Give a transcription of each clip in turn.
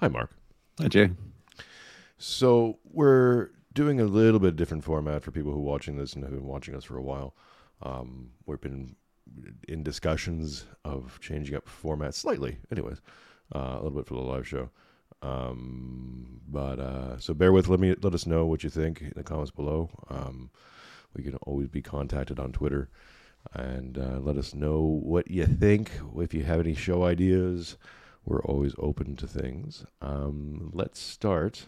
Hi, Mark. Hi, Jay. So we're doing a little bit different format for people who are watching this and have been watching us for a while. Um, we've been in discussions of changing up format slightly, anyways, uh, a little bit for the live show. Um, but uh, so bear with. Let me let us know what you think in the comments below. Um, we can always be contacted on Twitter and uh, let us know what you think. If you have any show ideas, we're always open to things. Um, let's start.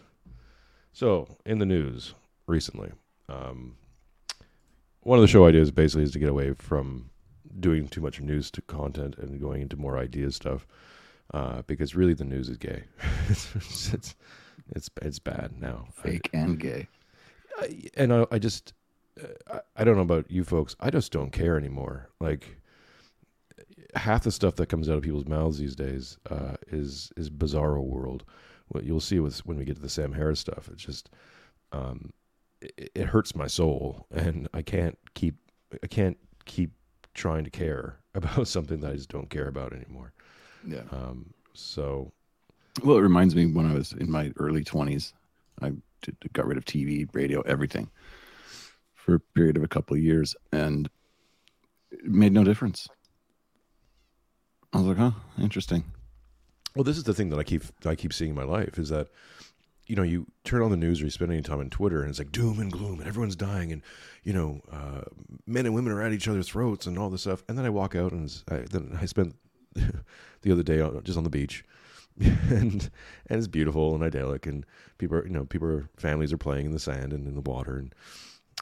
So, in the news recently, um, one of the show ideas basically is to get away from doing too much news to content and going into more idea stuff. Uh, because really, the news is gay. it's, it's it's it's bad now. Fake and gay. I, and I, I just I, I don't know about you folks. I just don't care anymore. Like half the stuff that comes out of people's mouths these days uh, is is bizarro world. What you'll see with when we get to the Sam Harris stuff, it's just um, it, it hurts my soul, and I can't keep I can't keep trying to care about something that I just don't care about anymore. Yeah. Um, so Well, it reminds me when I was in my early 20s, I did, got rid of TV, radio, everything for a period of a couple of years, and it made no difference. I was like, huh, interesting. Well, this is the thing that I keep I keep seeing in my life is that you know you turn on the news or you spend any time on Twitter and it's like doom and gloom and everyone's dying and you know uh, men and women are at each other's throats and all this stuff and then I walk out and I, then I spent the other day on, just on the beach and and it's beautiful and idyllic and people are you know people are families are playing in the sand and in the water and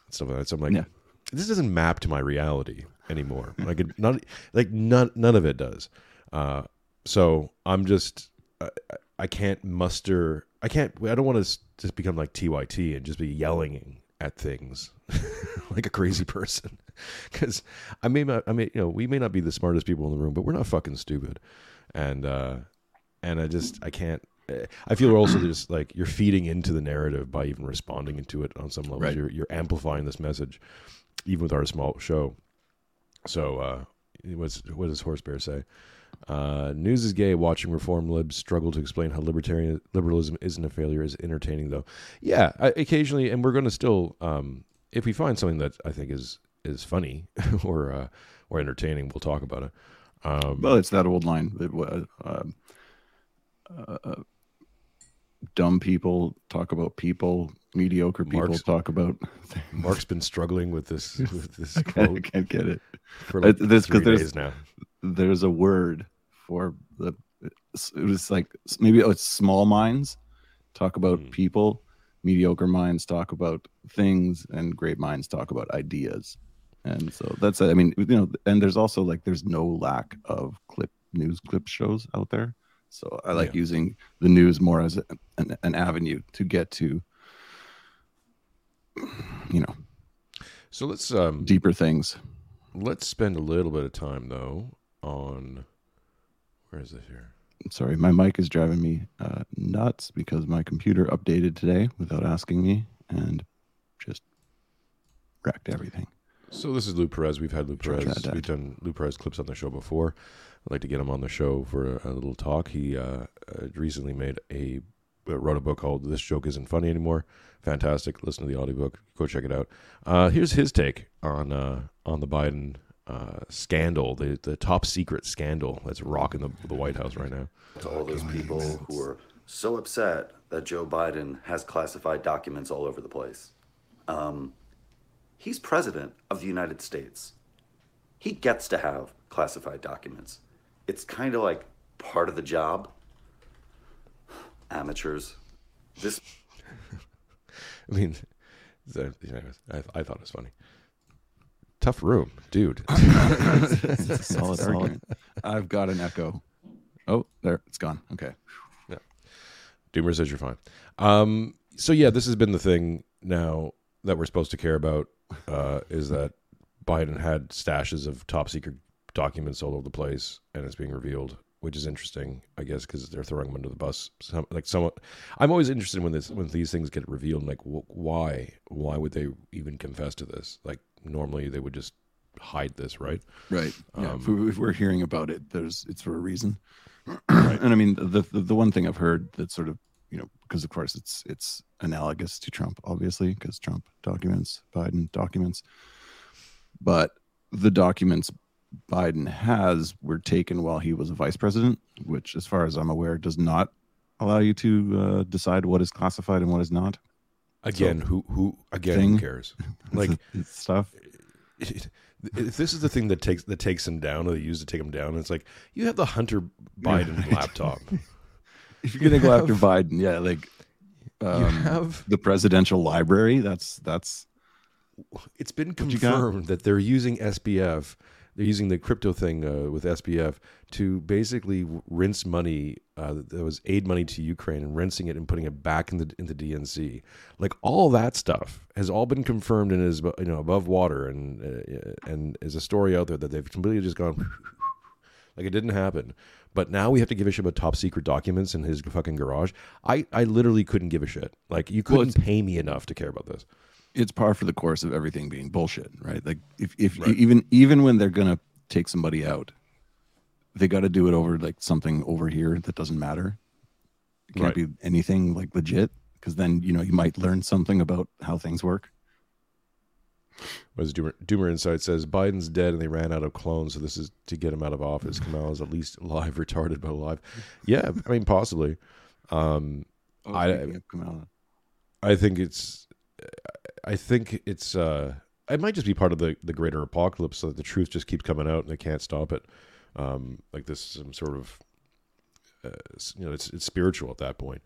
stuff like that so I'm like Yeah. this doesn't map to my reality anymore. Like it, not like none none of it does. Uh, so I'm just I, I- can't muster I can't I don't want to just become like TYT and just be yelling at things like a crazy person. Because I may not I mean, you know we may not be the smartest people in the room but we're not fucking stupid. And uh and I just I can't I feel we're also just like you're feeding into the narrative by even responding to it on some level. Right. you're you're amplifying this message even with our small show so uh what's what does horse bear say uh, news is gay. Watching reform libs struggle to explain how libertarian liberalism isn't a failure is entertaining, though. Yeah, I, occasionally, and we're going to still, um, if we find something that I think is is funny or uh, or entertaining, we'll talk about it. Um, Well, it's that old line. It, um, uh, uh, dumb people talk about people. Mediocre people Marx- talk about. Mark's been struggling with this with this I can't, I can't get it. for like this- three there's- days now. There's a word for the. It was like maybe oh, it's small minds talk about Hmm. people. Mediocre minds talk about things, and great minds talk about ideas. And so that's it. I mean you know, and there's also like there's no lack of clip news clip shows out there. So I like Yeah. using the news more as a, an, an avenue to get to, you know, So let's um, deeper things. let's spend a little bit of time though on where is it here? Sorry, my mic is driving me uh, nuts because my computer updated today without asking me and just wrecked everything. So this is Lou Perez. We've had Lou Perez. We've done Lou Perez clips on the show before. I'd like to get him on the show for a, a little talk. He uh, uh, recently made a uh, wrote a book called "This Joke Isn't Funny Anymore." Fantastic. Listen to the audiobook. Go check it out. Uh, here's his take on uh, on the Biden uh, scandal, the the top secret scandal that's rocking the, the White House right now. to all those people who are so upset that Joe Biden has classified documents all over the place. Um, he's president of the United States. He gets to have classified documents. It's kind of like part of the job. Amateurs. This I mean, you know, I, I thought it was funny. Tough room, dude. It's a solid argument. I've got an echo. Oh, there, it's gone. Okay. Doomer says you're fine. Um, so yeah, this has been the thing now that we're supposed to care about uh, is that Biden had stashes of top secret documents all over the place, and it's being revealed, which is interesting, I guess, because they're throwing them under the bus. Some, like someone, I'm always interested when this when these things get revealed. Like, wh- why? Why would they even confess to this? Like, normally they would just hide this, right? Right. Yeah. if, we, if we're hearing about it, there's it's for a reason. And I mean, the, the the one thing I've heard that sort of you know because of course it's it's analogous to Trump, obviously, because Trump documents, Biden documents, but the documents Biden has were taken while he was a vice president, which, as far as I'm aware, does not allow you to uh, decide what is classified and what is not. Again, who who again Thing. who cares? Like stuff. if this is the thing that takes that takes him down or they use to take him down, it's like you have the Hunter Biden laptop. If you're gonna go after Biden, yeah, like you um, have the presidential library. That's that's it's been What you got? confirmed that they're using SBF. They're using the crypto thing uh, with SBF to basically rinse money uh, that was aid money to Ukraine and rinsing it and putting it back in the into DNC. Like all that stuff has all been confirmed and is you know above water and uh, and is a story out there that they've completely just gone like it didn't happen. But now we have to give a shit about top secret documents in his fucking garage. I, I literally couldn't give a shit. Like you couldn't pay me enough to care about this. it's par for the course of everything being bullshit, right? Like if if Right. even even when they're gonna take somebody out, they got to do it over like something over here that doesn't matter. It can't Right. be anything like legit because then you know you might learn something about how things work. As Doomer, Doomer Insight says, Biden's dead and they ran out of clones, so this is to get him out of office. Kamala is at least alive, retarded, but alive. Yeah, I mean, possibly. Um, I- speaking Kamala. I think it's, I think it's, uh, it might just be part of the, the greater apocalypse so that the truth just keeps coming out and they can't stop it. Um, like this, is some sort of, uh, you know, it's it's spiritual at that point.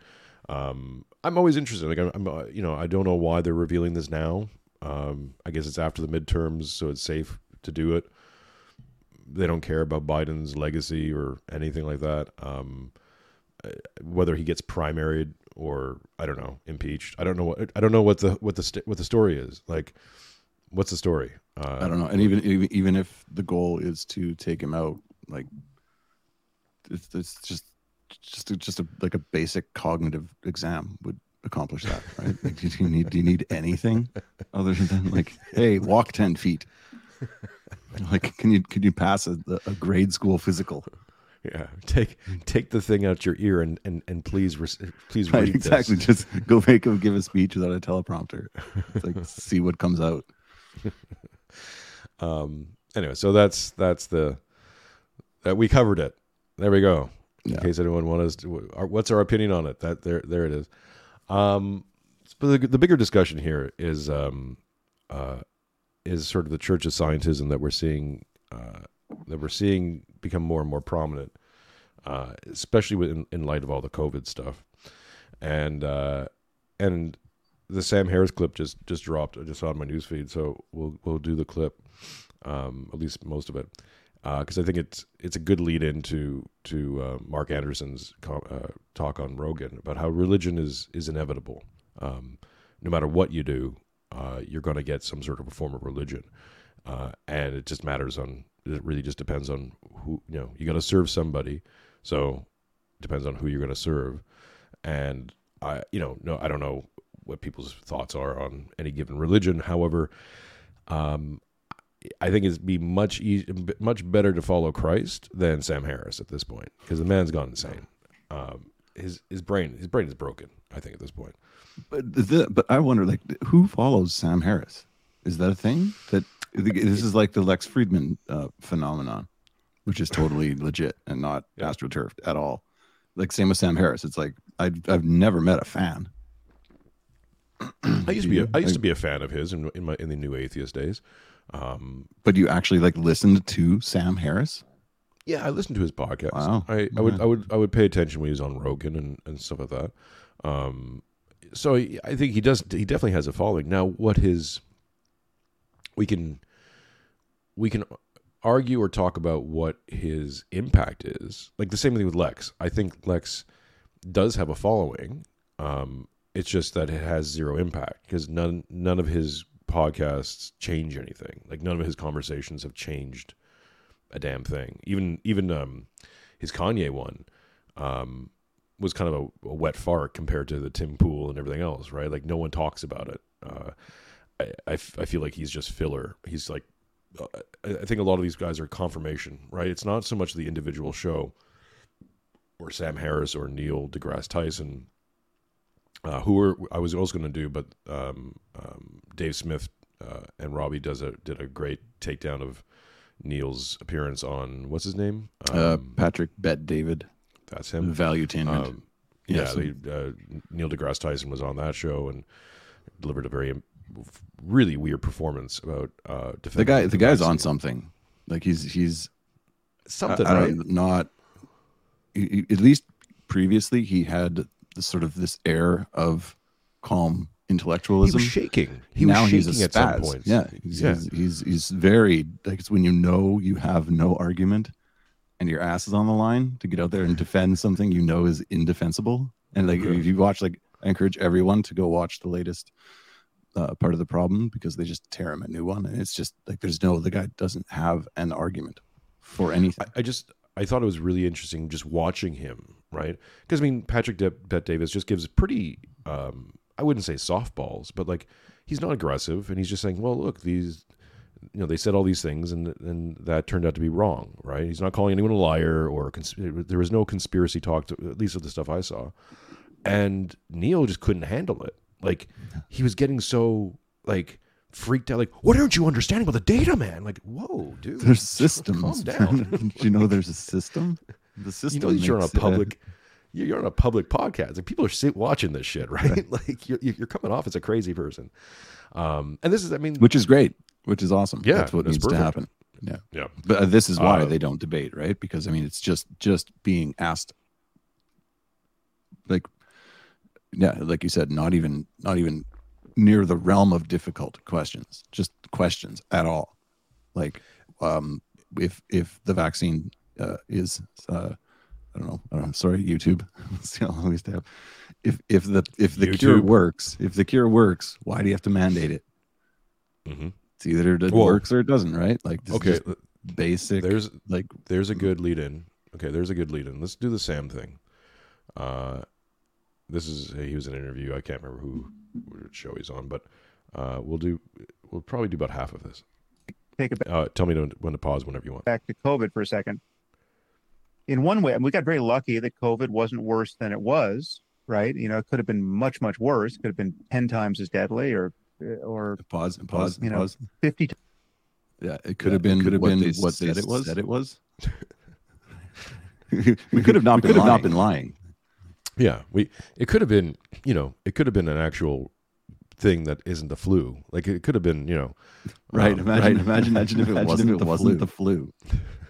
Um, I'm always interested. Like I'm, I'm uh, you know, I don't know why they're revealing this now. Um, I guess it's after the midterms, so it's safe to do it. They don't care about Biden's legacy or anything like that. Um, uh, whether he gets primaried or I don't know, impeached. I don't know what I don't know what the what the st- what the story is. Like, what's the story? Uh, I don't know. And even even if the goal is to take him out, like it's, it's just just just a, like a basic cognitive exam would accomplish that, right? Like, do you need do you need anything other than like, hey, walk ten feet? Like, can you can you pass a, a grade school physical? Yeah, take take the thing out your ear and and and please please read Right, exactly. This. Just go make him give a speech without a teleprompter. It's like see what comes out. Um. Anyway, so that's that's the that we covered it. There we go. In Yeah. case anyone wants to, what's our opinion on it? That there there it is. Um. But the, the bigger discussion here is um, uh, is sort of the Church of Scientism that we're seeing uh, that we're seeing become more and more prominent, uh, especially within, in light of all the COVID stuff, and uh, and the Sam Harris clip just just dropped. I just saw on my newsfeed, so we'll we'll do the clip, um, at least most of it, because I think it's it's a good lead into to uh, Marc Andreessen's co- uh, talk on Rogan about how religion is is inevitable. Um, no matter what you do, uh, you're going to get some sort of a form of religion, uh, and it just matters on. It really just depends on who you know. You got to serve somebody, so it depends on who you're going to serve, and I you know no I don't know what people's thoughts are on any given religion. However, um, I think it'd be much e- much better to follow Christ than Sam Harris at this point because the man's gone insane. Um, his his brain his brain is broken. I think at this point. But the, but I wonder, like, who follows Sam Harris? Is that a thing? That this is like the Lex Fridman uh, phenomenon, which is totally legit and not Yeah. astroturfed at all. Like same with Sam Harris. It's like I I've never met a fan. I used to be a. I used to be a fan of his in, in my in the New Atheist days. Um, But you actually like listened to Sam Harris? yeah, I listened to his podcast. Wow. I, I would I would I would pay attention when he was on Rogan and, and stuff like that. Um, so I think he does. He definitely has a following. Now, what his we can we can argue or talk about what his impact is. Like the same thing with Lex. I think Lex does have a following. Um, it's just that it has zero impact because none none of his podcasts change anything. Like none of his conversations have changed a damn thing. Even even um, his Kanye one um, was kind of a, a wet fart compared to the Tim Pool and everything else, right? Like no one talks about it. Uh, I, I, f- I feel like he's just filler. He's like, uh, I I think a lot of these guys are confirmation, right? It's not so much the individual show. or Sam Harris or Neil deGrasse Tyson, uh, who were I was also going to do, but um, um, Dave Smith uh, and Robbie does a did a great takedown of Neil's appearance on what's his name? uh, Um, Patrick Bet David, that's him. Valuetainment. Um, yeah, Yes. they, uh, Neil deGrasse Tyson was on that show and delivered a very really weird performance about uh, the guy, the guy's on something. Like he's he's something, right? not he- he- at least previously he had this sort of this air of calm intellectualism. He was shaking. He now was he's shaking a at some point. Yeah, he's, Yeah. He's, he's he's very like it's when you know you have no argument and your ass is on the line to get out there and defend something you know is indefensible. And like Okay. if you watch, like I encourage everyone to go watch the latest uh, part of the problem because they just tear him a new one, and it's just like there's no the guy doesn't have an argument for anything. I, I just I thought it was really interesting just watching him, right? Because I mean, Patrick De- Bet Davis just gives pretty, um, I wouldn't say softballs, but like he's not aggressive, and he's just saying, well, look, these, you know, they said all these things, and and that turned out to be wrong, right? He's not calling anyone a liar or cons- there was no conspiracy talk, to, at least of the stuff I saw, and Neil just couldn't handle it. Like he was getting so like freaked out, like, what aren't you understanding about the data, man? Like, whoa, dude, There's systems. Calm down. Do you know there's a system? The system. You know you're on a public you're you're on a public podcast like people are sit watching this shit right like you're, you're coming off as a crazy person um and this is i mean which is great, which is awesome. Yeah, that's what needs to happen. Yeah, yeah but uh, this is why Uh, they don't debate, right? Because I mean, it's just just being asked, like, yeah, like you said, not even not even near the realm of difficult questions, just questions at all. Like, um, if if the vaccine uh, is, uh, I don't know, I don't know, sorry, YouTube. See how long we have. If if the if the cure works, if the cure works, why do you have to mandate it? hmm It's either it Well- works or it doesn't, right? Like this is okay just basic. there's like there's a good lead in okay there's a good lead in let's do the sam thing uh this is he was in an interview i can't remember who what show he's on but uh we'll do we'll probably do about half of this take it uh tell me to, when to pause whenever you want back to COVID for a second. In one way, and we got very lucky that COVID wasn't worse than it was, right? You know, it could have been much, much worse. Could have been ten times as deadly, or or pause, and pause, you know, pause. fifty. times. Yeah, it could have been could have what been they what said they it was. said it was. we could have not been could lying. not been lying. yeah we it could have been you know it could have been an actual thing that isn't the flu like it could have been you know Right. um, imagine, right. imagine, imagine if it Imagine wasn't, if it the, wasn't flu. the flu.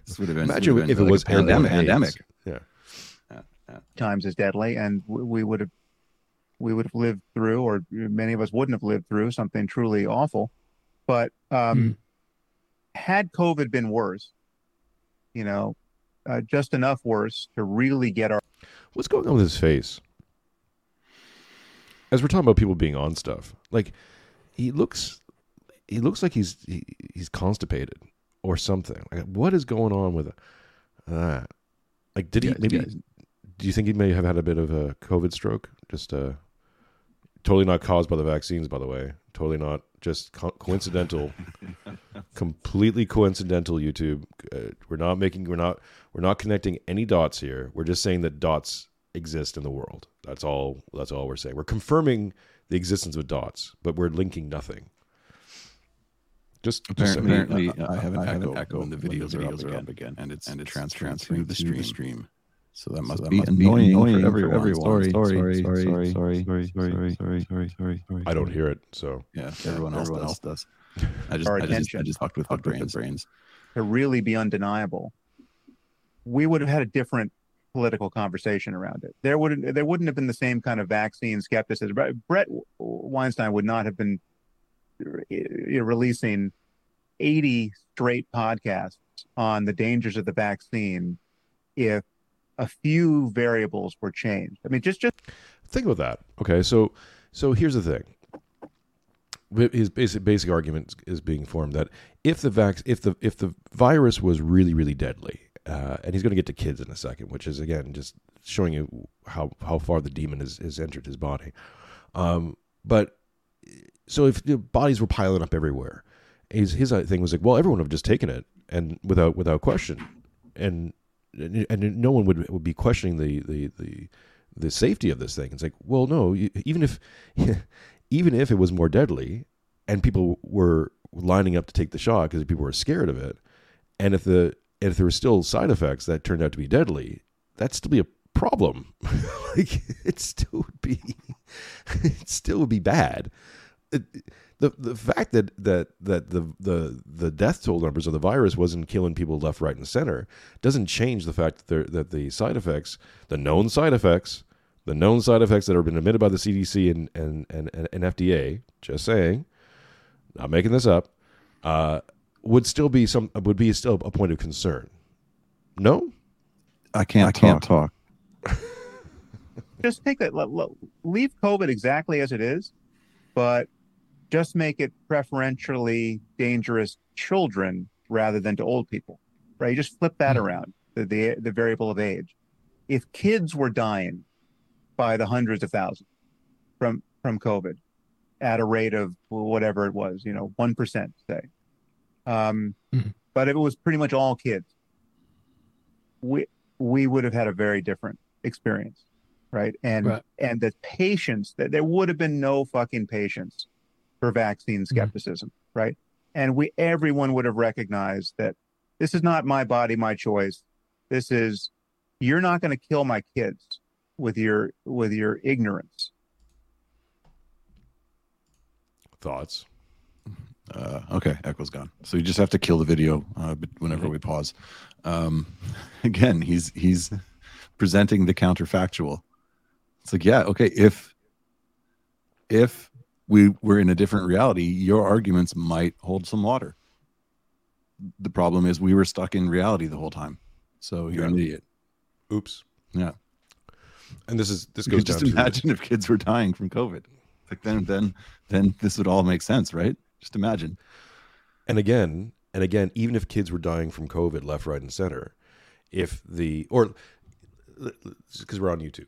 This would have been. Imagine would have if been it like was a pandemic. pandemic. AIDS. Yeah. times as deadly, and we would have we would have lived through, or many of us wouldn't have lived through something truly awful. But um, had COVID been worse, you know, uh, just enough worse to really get our What's going on with his face? As we're talking about people being on stuff, like he looks, he looks like he's he, he's constipated or something. Like, what is going on with that? Like, did he Yeah, maybe? yeah. Do you think he may have had a bit of a COVID stroke? Just uh, totally not caused by the vaccines, by the way. Totally not. Just co- coincidental. completely coincidental. YouTube. Uh, we're not making. We're not. We're not connecting any dots here. We're just saying that dots exist in the world. That's all. That's all we're saying. We're confirming the existence of dots, but we're linking nothing. Just, just. Apparently, uh, I have an I have an echo when the when the videos, are, videos up are again, up again, and it's and and it's it's transferring transferring to to the the stream. stream. So that So must that be must be annoying, annoying for for everyone. everyone. Sorry, Sorry, sorry, sorry, sorry, sorry, sorry, sorry, sorry, sorry, sorry. I don't hear it. So Yeah, Yeah, everyone else everyone does. else I just, Our I just, I just fucked with the brains. brains. to really be undeniable, we would have had a different political conversation around it. There would there wouldn't have been the same kind of vaccine skepticism. Brett Brett Weinstein would not have been uh, releasing 80 straight podcasts on the dangers of the vaccine if a few variables were changed. I mean, just just think about that. Okay, so so here's the thing. His basic basic argument is being formed that if the vac- if the if the virus was really really deadly, uh, and he's going to get to kids in a second, which is again just showing you how how far the demon has, has entered his body. Um, but so if the bodies were piling up everywhere, his his uh, thing was like, well, everyone would have just taken it and without without question, and and, and no one would would be questioning the the the the safety of this thing. It's like, well, no, you, even if even if it was more deadly, and people were lining up to take the shot because people were scared of it, and if the and if there were still side effects that turned out to be deadly, that'd still be a problem. like it still would be, it still would be bad. It, the the fact that that that the the the death toll numbers of the virus wasn't killing people left, right, and center doesn't change the fact that that the side effects, the known side effects, the known side effects that have been admitted by the CDC and and and, and FDA, just saying, not making this up, uh, would still be some would be still a point of concern. No, I can't. I can't talk. Just take that. Leave COVID exactly as it is, but just make it preferentially dangerous children rather than to old people. Right? You just flip that mm-hmm. around the, the the variable of age. If kids were dying by the hundreds of thousands from from COVID at a rate of whatever it was, you know, one percent, say. Um, mm-hmm. But if it was pretty much all kids, we we would have had a very different experience, right? And right. and the patience that there would have been no fucking patience for vaccine mm-hmm. skepticism, mm-hmm. right? And we everyone would have recognized that this is not my body, my choice. This is you're not going to kill my kids with your with your ignorance. Thoughts? Uh, okay, echo's gone. So you just have to kill the video uh, whenever we pause. Um, again, he's he's presenting the counterfactual. It's like, yeah, okay, if if we were in a different reality, your arguments might hold some water. The problem is we were stuck in reality the whole time. So you're yeah. an idiot. Oops. Yeah. And this is this goes just imagine if kids were dying from COVID. Like then then then this would all make sense, right? Just imagine. And again, and again, even if kids were dying from COVID left, right, and center, if the or because we're on YouTube,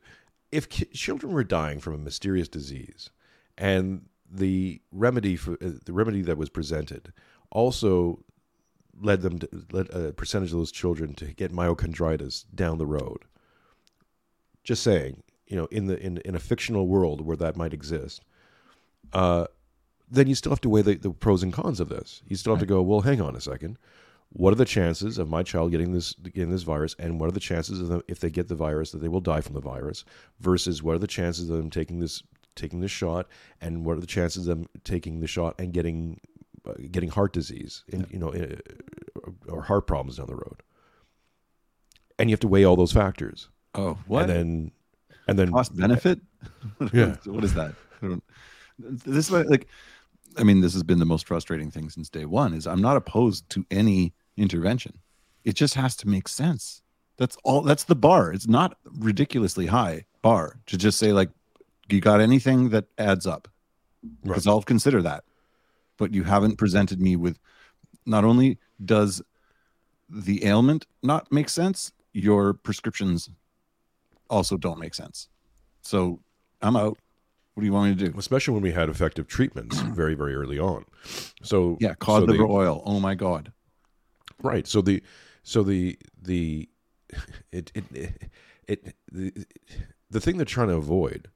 if ki- children were dying from a mysterious disease, and the remedy for uh, the remedy that was presented also led them to led a percentage of those children to get myochondritis down the road. Just saying, you know, in the in in a fictional world where that might exist, uh, then you still have to weigh the, the pros and cons of this. You still have right. to go, well, hang on a second. What are the chances of my child getting this getting this virus, and what are the chances of them if they get the virus that they will die from the virus, versus what are the chances of them taking this taking the shot, and what are the chances of them taking the shot and getting uh, getting heart disease, in, you know, uh, or heart problems down the road. And you have to weigh all those factors. Oh, what? And then, and then cost benefit. yeah. what is that? This is like, I mean, this has been the most frustrating thing since day one. Is I'm not opposed to any intervention. It just has to make sense. That's all. That's the bar. It's not ridiculously high bar to just say like you got anything that adds up? Because right. I'll consider that. But you haven't presented me with not only does the ailment not make sense, your prescriptions also don't make sense. So I'm out. What do you want me to do? Especially when we had effective treatments very, very early on. So yeah, cod so liver oil. Oh my god. Right. So the so the the it it it, it the, the thing they're trying to avoid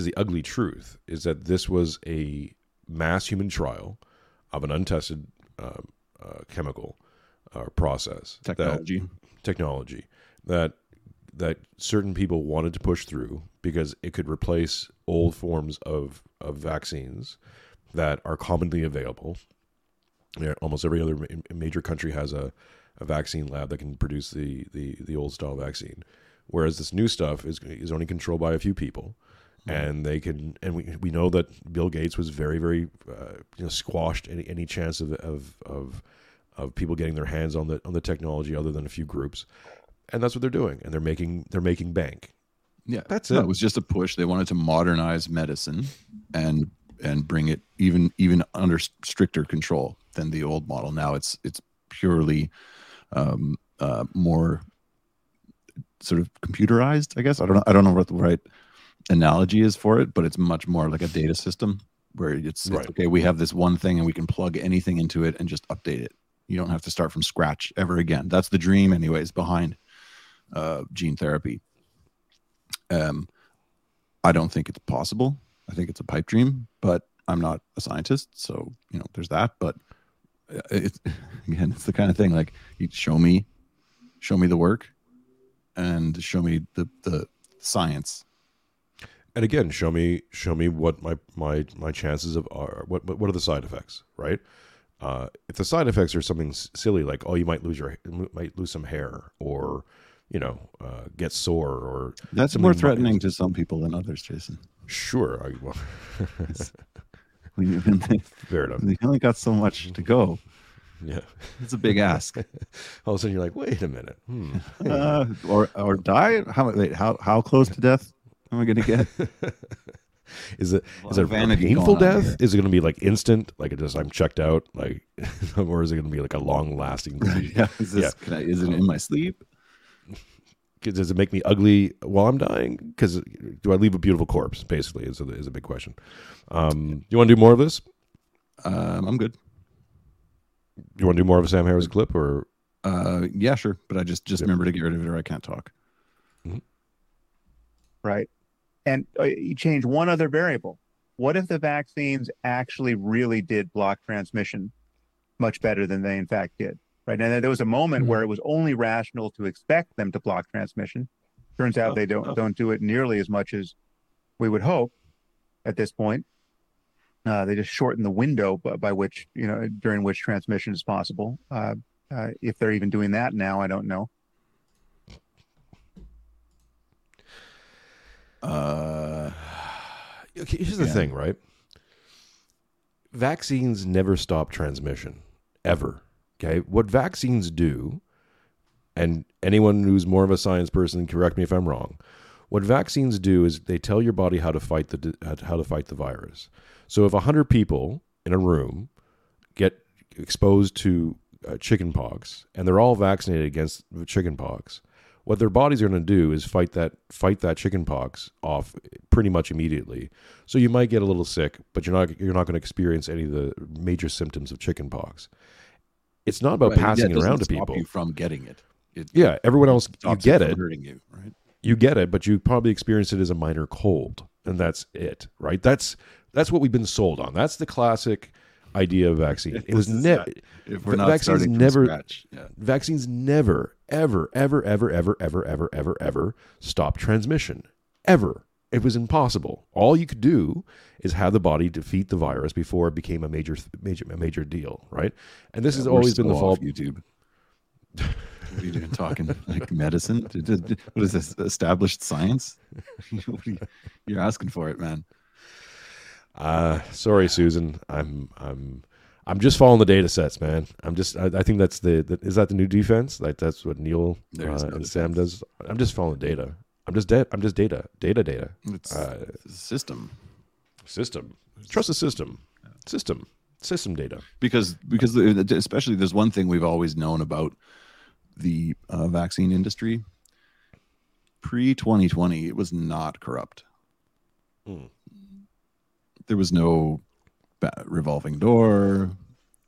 is the ugly truth is that this was a mass human trial of an untested uh, uh, chemical uh, process technology that, technology that that certain people wanted to push through because it could replace old forms of, of vaccines that are commonly available. Almost every other major country has a, a vaccine lab that can produce the, the, the old style vaccine, whereas this new stuff is is only controlled by a few people and they can and we, we know that bill gates was very very uh, you know squashed any, any chance of, of of of people getting their hands on the on the technology other than a few groups. And that's what they're doing. And they're making they're making bank. Yeah. That's it. No, it was just a push. They wanted to modernize medicine and and bring it even even under stricter control than the old model. Now it's it's purely um uh more sort of computerized i guess. I don't know i don't know what the right analogy is for it, but it's much more like a data system where it's, right. it's, okay. We have this one thing and we can plug anything into it and just update it. You don't have to start from scratch ever again. That's the dream, anyways, behind uh, gene therapy. Um, I don't think it's possible. I think it's a pipe dream, but I'm not a scientist, so you know, there's that. But uh, it's again, it's the kind of thing like you show me, show me the work, and show me the the science. And again, show me show me what my my my chances of are. What what are the side effects, right? Uh, if the side effects are something silly like oh you might lose your might lose some hair or you know uh, get sore or that's more threatening to some people than others, Jason. Sure, I, well, fair enough. You only got so much to go. Yeah, it's a big ask. All of a sudden, you're like, wait a minute, hmm. uh, or or die? How wait, how how close to death am I going to get? is it is it a painful death? Is it going to be like instant, like it just I'm checked out, like, or is it going to be like a long lasting? yeah, is, this, yeah. I, is it in my sleep? Does it make me ugly while I'm dying? Because do I leave a beautiful corpse? Basically, is a, is a big question. Um, you want to do more of this? Um, I'm good. You want to do more of a Sam Harris clip, or? Uh, yeah, sure. But I just just remember to get rid of it, or I can't talk. Mm-hmm. Right and uh, you change one other variable. What if the vaccines actually really did block transmission much better than they in fact did? Right. And there was a moment mm-hmm. where it was only rational to expect them to block transmission. Turns out oh, they don't oh. don't do it nearly as much as we would hope at this point. Uh, they just shorten the window by, by, which you know during which transmission is possible. Uh, uh, if they're even doing that now, I don't know. Uh, okay, here's the yeah. thing, right? Vaccines never stop transmission, ever. Okay, what vaccines do, and anyone who's more of a science person, correct me if I'm wrong. What vaccines do is they tell your body how to fight the how to fight the virus. So if hundred people in a room get exposed to uh, chickenpox and they're all vaccinated against chickenpox, what their bodies are going to do is fight that fight that chickenpox off pretty much immediately. So you might get a little sick, but you're not you're not going to experience any of the major symptoms of chickenpox. It's not about right. passing yeah, it, it around to people you from getting it. it yeah, everyone else you get it, hurting you, right? You get it, but you probably experience it as a minor cold, and that's it, right? That's that's what we've been sold on. That's the classic idea of vaccine. It was never if we're not vaccines never yeah. vaccines never ever ever ever ever ever ever ever ever stop transmission ever. It was impossible. All you could do is have the body defeat the virus before it became a major major a major deal, right? And this yeah, has always been the fault. YouTube. what are you doing? Talking like medicine? What is this? Established science? You're asking for it, man. Uh, sorry, Susan. I'm I'm I'm just following the data sets, man. I'm just I, I think that's the, the, is that the new defense? Like that's what Neil uh, no and Sam does. I'm just following data. I'm just dead. I'm just data, data, data. It's uh, system, system. Trust the system, system, system data. Because because especially there's one thing we've always known about the uh, vaccine industry. Pre 2020, it was not corrupt. Hmm there was no revolving door.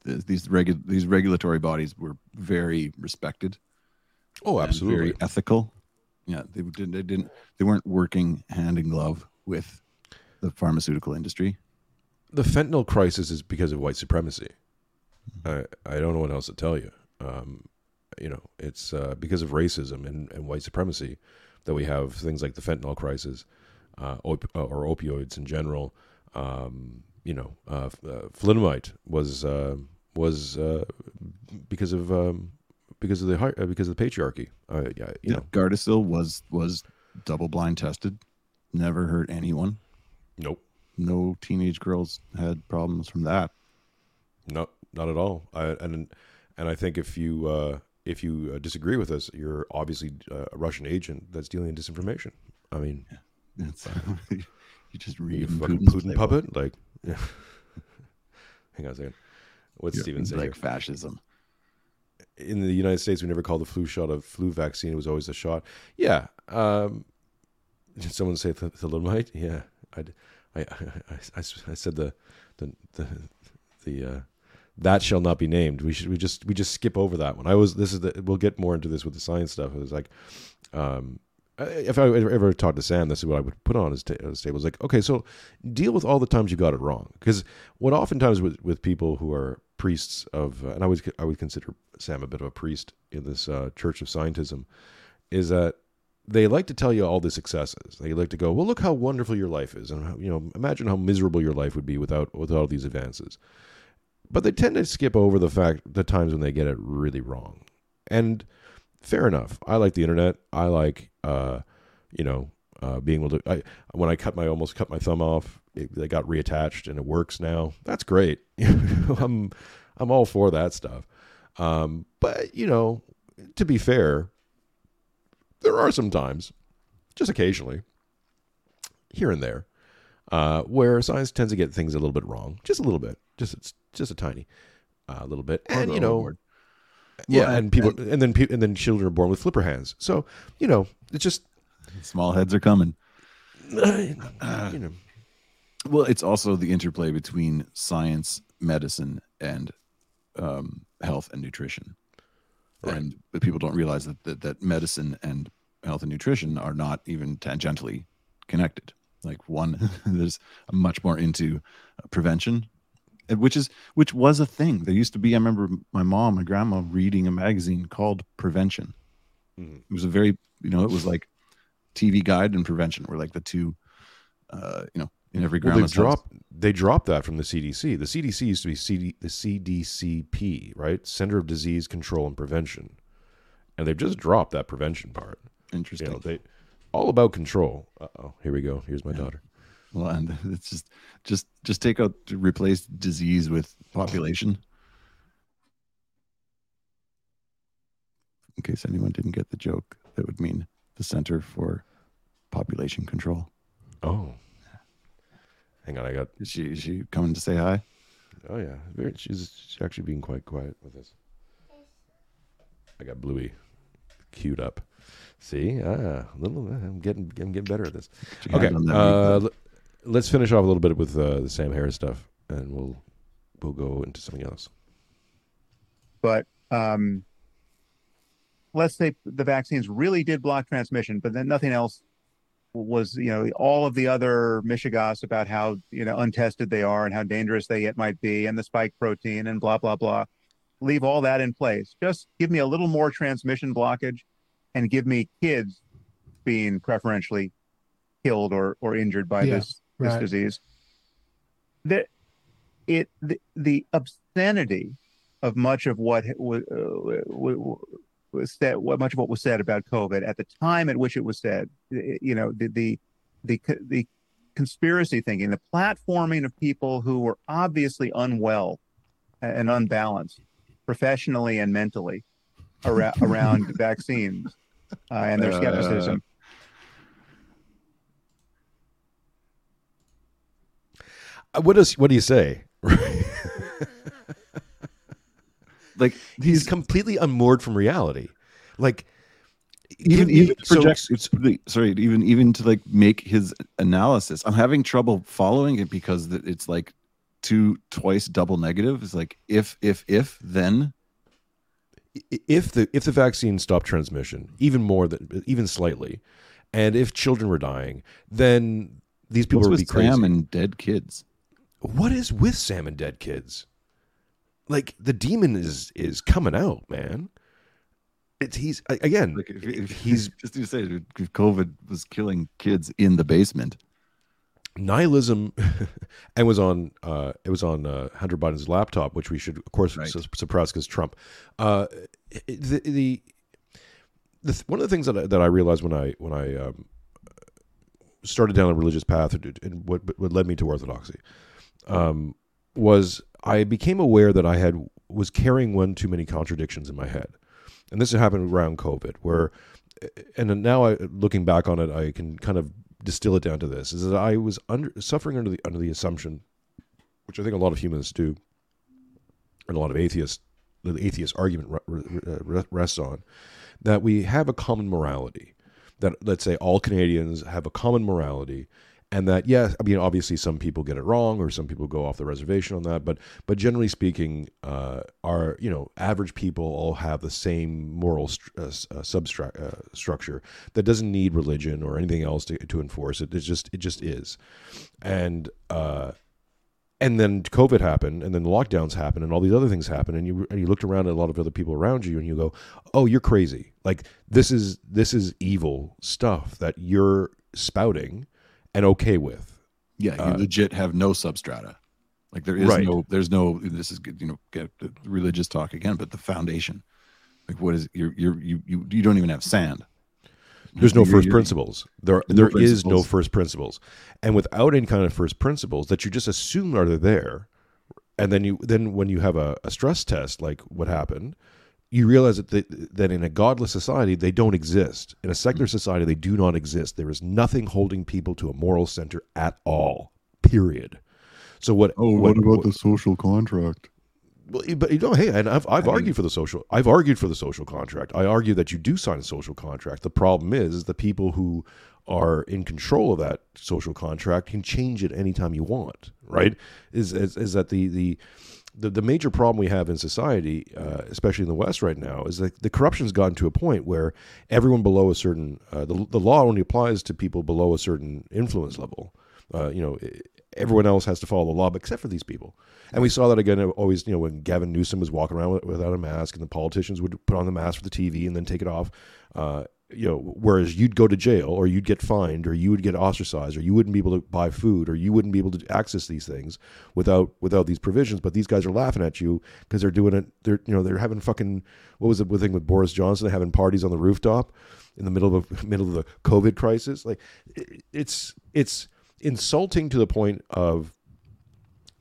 These regu- these regulatory bodies were very respected. Oh, absolutely, very ethical. Yeah, they didn't. They didn't. They weren't working hand in glove with the pharmaceutical industry. The fentanyl crisis is because of white supremacy. I I don't know what else to tell you. Um, you know, it's uh, because of racism and, and white supremacy that we have things like the fentanyl crisis uh, op- or opioids in general um, you know, uh, uh, thalidomide was uh, was uh, because of um, because of the uh, because of the patriarchy. Uh, yeah, you yeah, know, Gardasil was was double blind tested, never hurt anyone. Nope. No teenage girls had problems from that. No, not at all. I, and and I think if you uh, if you disagree with us, you're obviously a Russian agent that's dealing in disinformation. I mean, yeah, You just read fucking Putin puppet? Like, yeah. hang on a second. What's You're Steven saying? Like fascism. In the United States, we never called the flu shot a flu vaccine. It was always a shot. Yeah. Um, did someone say th- thalidomide? Yeah. I, I, I, I, I said the, the, the, the, uh, that shall not be named. We should we just we just skip over that one. I was this is the we'll get more into this with the science stuff. It was like um, if I ever talked to Sam, this is what I would put on his, ta- his table. It's like, okay, so deal with all the times you got it wrong. Because what oftentimes with, with people who are priests of, uh, and I would I would consider Sam a bit of a priest in this uh, Church of Scientism, is that they like to tell you all the successes. They like to go, well, look how wonderful your life is, and you know, imagine how miserable your life would be without without all these advances. But they tend to skip over the fact the times when they get it really wrong, and fair enough. I like the internet. I like, uh, you know, uh, being able to. I when I cut my almost cut my thumb off, it, they got reattached and it works now. That's great. I'm I'm all for that stuff. Um, but you know, to be fair, there are some times, just occasionally, here and there, uh, where science tends to get things a little bit wrong, just a little bit, just it's just a tiny, uh, little bit, and you know. Yeah, Well, and people, and, then pe- and then children are born with flipper hands. So you know, it's just Small heads are coming. you know, Well, it's also the interplay between science, medicine, and um, health and nutrition. Right. And but people don't realize that, that that medicine and health and nutrition are not even tangentially connected. Like one, there's much more into prevention, and which is which was a thing. There used to be. I remember my mom, my grandma, reading a magazine called Prevention. Mhm. It was a very, you know, it was like TV Guide and Prevention were like the two, uh, you know, in every well, they grandma's dropped they dropped that from the CDC. The CDC used to be CD, the CDCP, right? Center of Disease Control and Prevention, and they've just dropped that prevention part. You Interesting. know, they all about control. Uh oh, here we go. Here's my daughter. Well, and it's just just just take out replace disease with population. In case anyone didn't get the joke, that would mean the Center for Population Control. Oh, hang on, I got Is she is she coming to say hi? Oh yeah, very, she's she's actually being quite quiet with us. I got Bluey queued up. See, ah, little, I'm getting I'm getting better at this. Okay, hand on that uh, let's finish off a little bit with uh, the Sam Harris stuff, and we'll we'll go into something else. but um, let's say the vaccines really did block transmission, but then nothing else was, you know, all of the other mishigas about how, you know, untested they are and how dangerous they yet might be, and the spike protein and blah, blah, blah. Leave all that in place. Just give me a little more transmission blockage and give me kids being preferentially killed or, or injured by Yeah, this, this right. disease. The, it, the, the obscenity of much of what was, was said, what much of what was said about COVID at the time at which it was said, you know, the the the, the conspiracy thinking, the platforming of people who were obviously unwell and unbalanced, professionally and mentally, around around vaccines uh, and their skepticism. Uh, what does what do you say? Like He's he's completely unmoored from reality. Like even me- even so- project it's sorry even even to like make his analysis i'm having trouble following it because it's like two twice double negative it's like if if if then if the if the vaccine stopped transmission even more than even slightly, and if children were dying, then these people what's would be crazy. And dead kids what is with Sam and dead kids? Like the demon is is coming out, man. It's he's again. like if, if he's just to say if covid was killing kids in the basement nihilism, and was on uh, it was on uh, Hunter Biden's laptop, which we should of course Right. su- suppress because Trump. Uh, the, the the th- one of the things that I, that I realized when I when I um, started down a religious path and what what led me to orthodoxy um, was I became aware that I had was carrying one too many contradictions in my head, and this happened around COVID, where and now I looking back on it, I can kind of distill it down to this: is that I was under suffering under the under the assumption, which I think a lot of humans do, and a lot of atheists, the atheist argument re- rests on, that we have a common morality. That let's say all Canadians have a common morality, and that yes, I mean obviously some people get it wrong or some people go off the reservation on that, but but generally speaking, uh, our you know average people all have the same moral st- uh, uh, substructure uh, structure that doesn't need religion or anything else to, to enforce it. It's just it just is, and uh, and then COVID happened, and then lockdowns happened, and all these other things happened, and you and you looked around at a lot of other people around you, and you go, "Oh, you're crazy! Like this is this is evil stuff that you're spouting and okay with." Yeah, you Uh, legit have no substrata. Like there is Right. no, there's no. This is you know, get religious talk again, but the foundation. Like what is you're you're you you you don't even have sand. There's no You're- 1st you're- principles. There There's no there is no first principles, and without any kind of first principles that you just assume are there, and then you then when you have a, a stress test like what happened, you realize that they, that in a godless society they don't exist. In a secular mm. society they do not exist. There is nothing holding people to a moral center at all. Period. So what? Oh, what about the social contract? Well, but you know, hey, and I've I've I mean- argued for the social. I've argued for the social contract. I argue that you do sign a social contract. The problem is, is the people who are in control of that social contract can change it anytime you want. Right? Is is, is that the the the, the major problem we have in society, uh, especially in the West right now, is that the corruption's gotten to a point where everyone below a certain uh, the the law only applies to people below a certain influence level. Uh, you know, everyone else has to follow the law, except for these people. And we saw that again. Always, you know, when Gavin Newsom was walking around without a mask, and the politicians would put on the mask for the TV and then take it off. You know, whereas you'd go to jail, or you'd get fined, or you would get ostracized, or you wouldn't be able to buy food, or you wouldn't be able to access these things without without these provisions. But these guys are laughing at you because they're doing it. They're you know they're having fucking what was the thing with Boris Johnson? Having parties on the rooftop in the middle of middle of the COVID crisis. Like it- it's it's insulting to the point of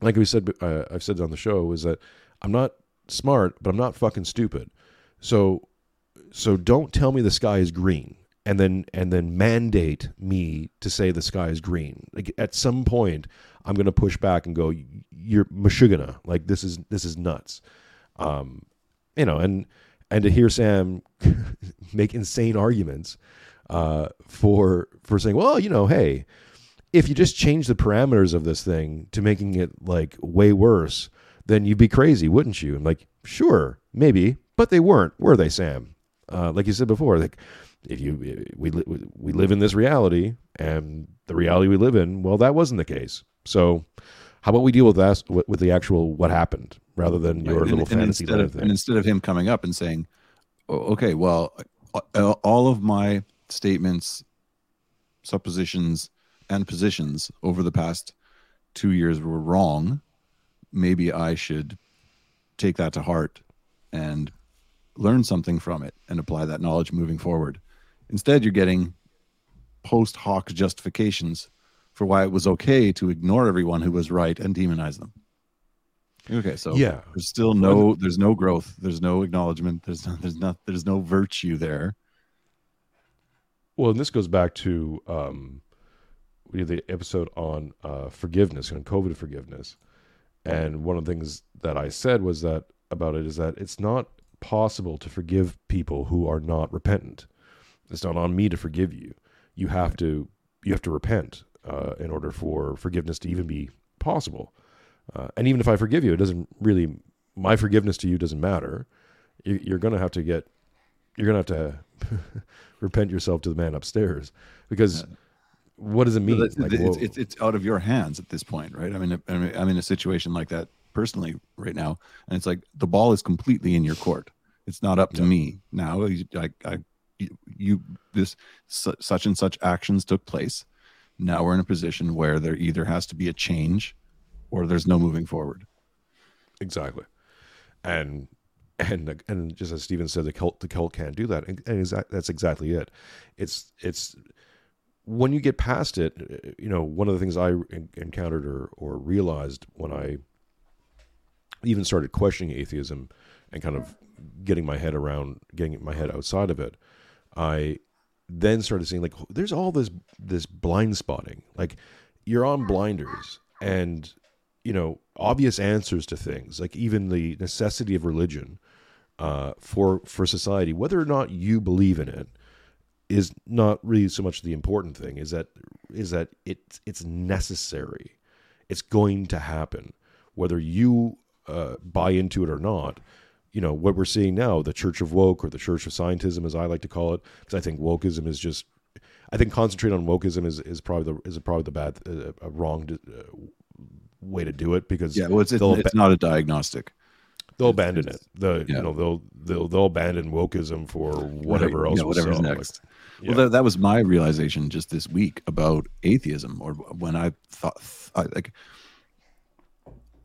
like we said, uh, I've said on the show is that I'm not smart, but I'm not fucking stupid. So, so don't tell me the sky is green, and then and then mandate me to say the sky is green. Like at some point, I'm going to push back and go, "You're mashugana. Like this is this is nuts." Um, you know, and and to hear Sam make insane arguments uh, for for saying, "Well, you know, hey." if you just change the parameters of this thing to making it like way worse, then you'd be crazy, wouldn't you? I'm like, sure, maybe, but they weren't, were they, Sam? Uh, like you said before, like if you we we live in this reality, and the reality we live in, well, that wasn't the case. So, how about we deal with that with the actual what happened rather than your Right, little and, and fantasy instead of, thing? and instead of him coming up and saying, "Oh, "Okay, well, uh, all of my statements, suppositions, and positions over the past two years were wrong. Maybe I should take that to heart and learn something from it and apply that knowledge moving forward." Instead, you're getting post hoc justifications for why it was okay to ignore everyone who was right and demonize them. Okay, so yeah, there's still no there's no growth. There's no acknowledgement. There's no, there's not there's no virtue there. Well, and this goes back to um, we did the episode on uh, forgiveness and COVID forgiveness, and one of the things that I said was that about it is that it's not possible to forgive people who are not repentant. It's not on me to forgive you. You have to you have to repent uh, in order for forgiveness to even be possible. Uh, and even if I forgive you, it doesn't really my forgiveness to you doesn't matter. You, you're going to have to get you're going to have to repent yourself to the man upstairs because what does it mean? So that's- Like, it's, it's it's out of your hands at this point right i mean I mean, i'm in a situation like that personally right now and it's like the ball is completely in your court. It's not up to Yeah. me. Now I, I, you, this su- such and such actions took place. Now we're in a position where there either has to be a change or there's no moving forward. Exactly, and and and just as Steven said, the cult the cult can't do that, and, and that's exactly it. It's it's when you get past it, you know, one of the things I encountered or or realized when I even started questioning atheism and kind of getting my head around getting my head outside of it, I then started seeing like there's all this this blind spotting. Like you're on blinders and you know obvious answers to things like even the necessity of religion uh, for for society whether or not you believe in it is not really so much the important thing is that is that it's it's necessary. It's going to happen, whether you uh, buy into it or not. You know what we're seeing now, the Church of Woke or the Church of Scientism, as I like to call it, because I think wokeism is just. I think concentrate on wokeism is, is probably the is probably the bad uh, a wrong uh, way to do it because Yeah, well, it's, it's, it's not a diagnostic. they'll abandon it. The yeah. you know they'll they'll they'll abandon wokeism for whatever Right, else. yeah, whatever's sell. Like, next. yeah. Well, that, that was my realization just this week about atheism, or when I thought, I, like,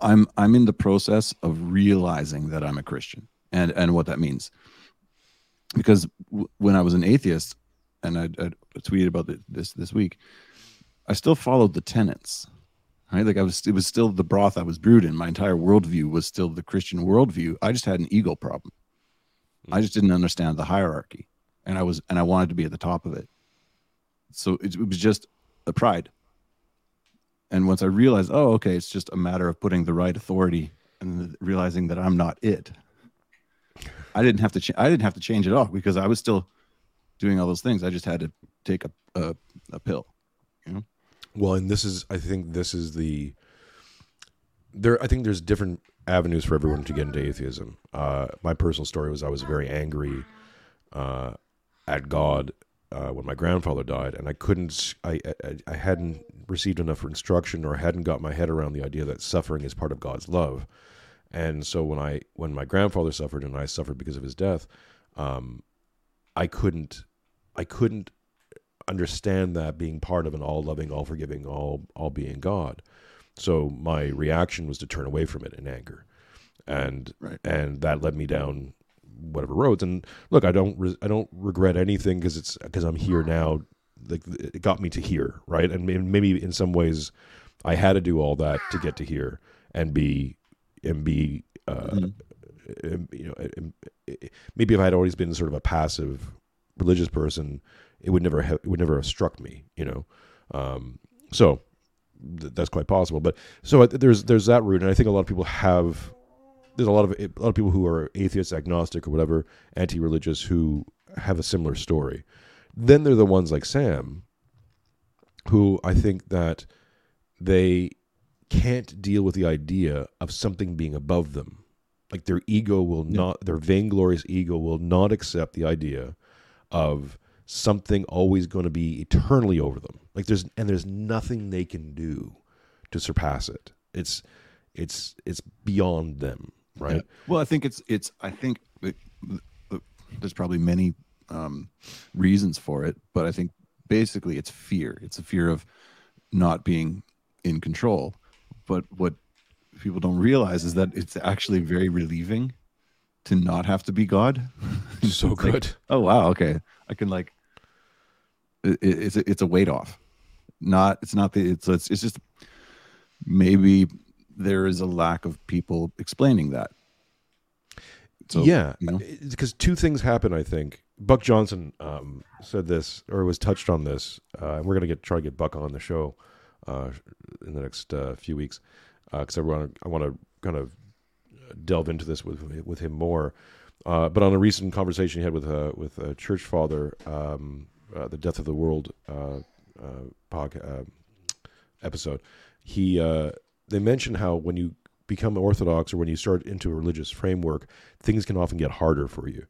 I'm I'm in the process of realizing that I'm a Christian, and and what that means. Because w- when I was an atheist, and I, I tweeted about this this week, I still followed the tenets, right? Like I was, it was still the broth I was brewed in. My entire worldview was still the Christian worldview. I just had an ego problem. Hmm. I just didn't understand the hierarchy and I was and I wanted to be at the top of it. So it, it was just a pride. And once I realized, oh, okay, it's just a matter of putting the right authority and realizing that I'm not it. I didn't have to. Ch- I didn't have to change it all because I was still doing all those things. I just had to take a a, a pill. You know. Well, and this is, I think, this is the there. I think there's different avenues for everyone to get into atheism. Uh, my personal story was I was very angry uh, at God uh, when my grandfather died, and I couldn't. I, I I hadn't received enough instruction, or hadn't got my head around the idea that suffering is part of God's love. And so when I when my grandfather suffered and I suffered because of his death, um, I couldn't I couldn't understand that being part of an all loving, all forgiving, all all being God. So my reaction was to turn away from it in anger, and Right. and that led me down whatever roads. And look, I don't re- I don't regret anything because it's because I'm here now. Like it got me to here, right? And maybe in some ways, I had to do all that to get to here and be and be uh, and, you know and- maybe if I had always been sort of a passive religious person, it would never have it would never have struck me, you know. Um, so th- that's quite possible. But so I- there's there's that route, and I think a lot of people have. There's a lot of a lot of people who are atheist, agnostic, or whatever, anti-religious, who have a similar story. Then there are the ones like Sam, who I think that they can't deal with the idea of something being above them. Like their ego will not, their vainglorious ego will not accept the idea of something always going to be eternally over them. Like there's, and there's nothing they can do to surpass it. It's, it's, it's beyond them, right? Yeah. Well, I think it's it's. I think it, there's probably many um, reasons for it, but I think basically it's fear. It's a fear of not being in control. But what people don't realize is that it's actually very relieving to not have to be God. So It's like, good. oh wow, okay, I can like. It- it's a, it's a weight off. Not it's not the it's it's it's just maybe there is a lack of people explaining that. So, yeah, you know? because two things happen. I think Buck Johnson um, said this or was touched on this. Uh, and we're gonna get try to get Buck on the show uh, in the next uh, few weeks because I want I want to kind of delve into this with with him more. Uh, but on a recent conversation he had with a with a church father, um, uh, the Death to the World uh, uh, podcast uh, episode, he uh, they mentioned how when you become orthodox or when you start into a religious framework, things can often get harder for you.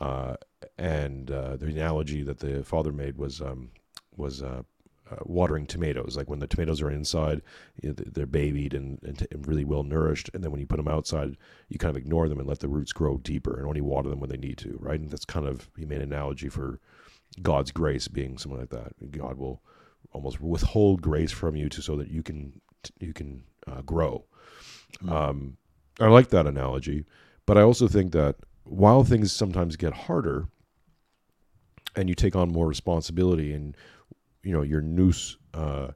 Uh, and uh, the analogy that the father made was um, was uh, uh, watering tomatoes. Like when the tomatoes are inside, you know, they're babied and, and, and really well nourished, and then when you put them outside, you kind of ignore them and let the roots grow deeper and only water them when they need to, right? And that's kind of he made an analogy for God's grace being something like that. God will almost withhold grace from you to so that you can you can uh, grow. Um, I like that analogy, but I also think that while things sometimes get harder, and you take on more responsibility, and you know your nous uh,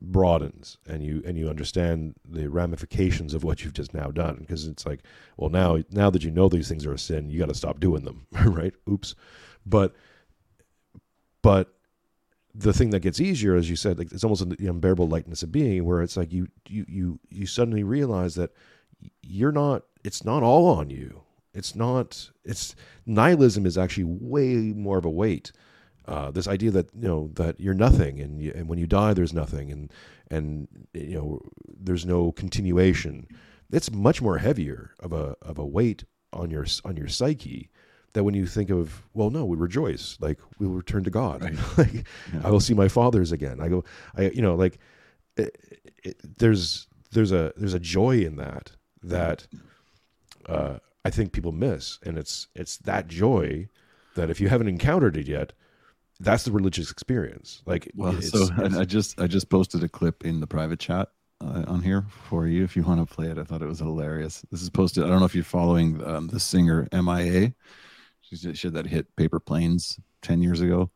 broadens, and you and you understand the ramifications of what you've just now done, because it's like, well, now now that you know these things are a sin, you got to stop doing them, right? Oops, but but the thing that gets easier, as you said, like it's almost the unbearable lightness of being, where it's like you you you you suddenly realize that you're not. It's not all on you. It's not. It's nihilism is actually way more of a weight uh, this idea that you know that you're nothing, and you, and when you die, there's nothing, and and you know there's no continuation. It's much more heavier of a of a weight on your on your psyche that when you think of well no we rejoice like we will return to god Right. like Yeah. i will see my fathers again i go i you know like it, it, there's there's a there's a joy in that that uh i think people miss and it's it's that joy that if you haven't encountered it yet that's the religious experience like Well, it's, so it's- I, just I just posted a clip in the private chat uh, on here for you if you want to play it. I thought it was hilarious. This is posted. I don't know if you're following um, the singer MIA. Just, she had that hit "Paper Planes" ten years ago,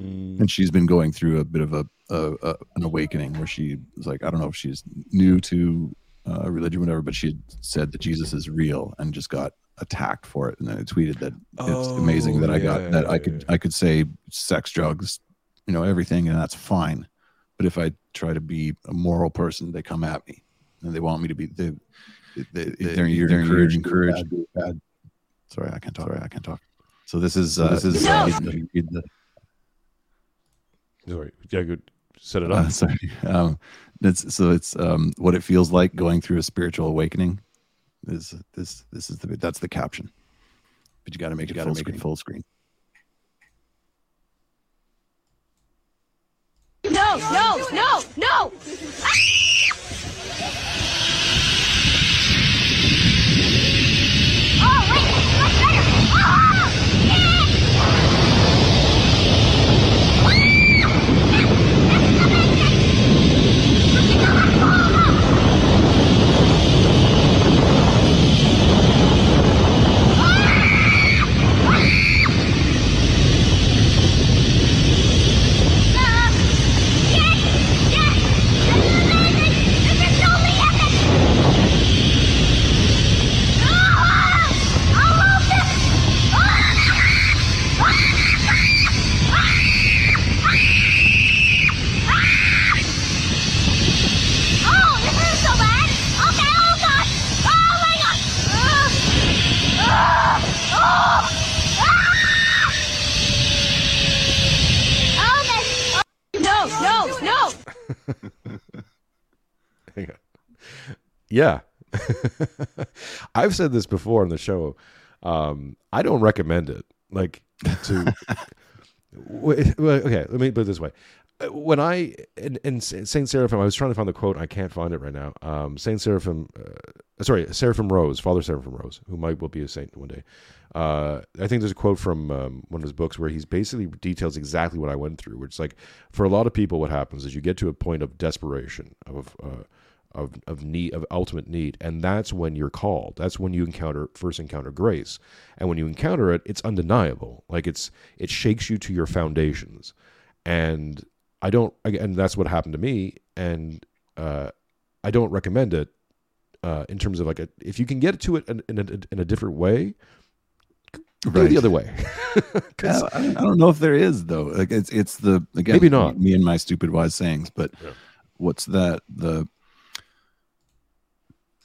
Mm, and she's been going through a bit of a, a, a an awakening where she was like, I don't know if she's new to uh, religion, whatever, but she had said that Jesus is real and just got attacked for it. And then I tweeted that it's amazing Oh, that I got that I could yeah. I could say sex, drugs, you know, everything, and that's fine. But if I try to be a moral person, they come at me and they want me to be they, they, they, they're, you're they're encouraged, encouraged encouraged. Bad. Sorry, I can't talk. Sorry, I can't talk. So this is uh, this is No. uh, read the- read the- sorry yeah good set it up uh, sorry. Um, it's so it's um, what it feels like going through a spiritual awakening. Is this this is the that's the caption, but you got to make it gotta full make screen. it full screen. No, no, no, no! Yeah. I've said this before on the show. Um, I don't recommend it. Like to. Okay, let me put it this way. When I in, in Saint Seraphim, I was trying to find the quote. I can't find it right now. Um, Saint Seraphim, uh, sorry, Seraphim Rose, Father Seraphim Rose, who might well be a saint one day. Uh, I think there's a quote from um, one of his books where he's basically details exactly what I went through. Where it's like, for a lot of people, what happens is you get to a point of desperation, of uh, of of need, of ultimate need, and that's when you're called. That's when you encounter first encounter grace, and when you encounter it, it's undeniable. Like it's it shakes you to your foundations, and I don't, and that's what happened to me, and uh, I don't recommend it. Uh, in terms of like a, if you can get to it in, in, a, in a different way, go the other way. 'Cause- Yeah, I, don't, I don't know if there is though. Like it's it's the again Maybe not. me and my stupid wise sayings, but Yeah. what's that the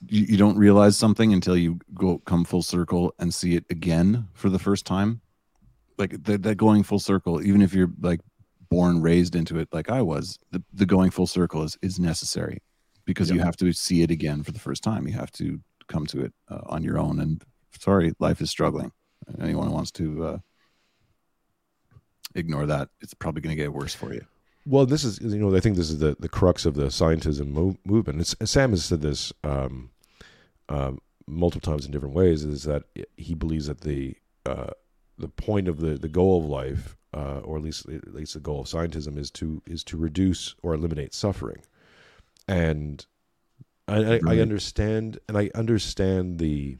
you, you don't realize something until you go come full circle and see it again for the first time. Like that that going full circle, even if you're like born raised into it like I was, the, the going full circle is is necessary because you have to see it again for the first time. You have to come to it uh, on your own. And sorry, life is struggling. Anyone who wants to uh, ignore that, it's probably going to get worse for you. Well, this is you know I think this is the the crux of the scientism mo- movement. It's, Sam has said this um, um, multiple times in different ways. Is that he believes that the uh, the point of the the goal of life, uh, or at least at least the goal of scientism, is to is to reduce or eliminate suffering. And I, I, I understand, and I understand the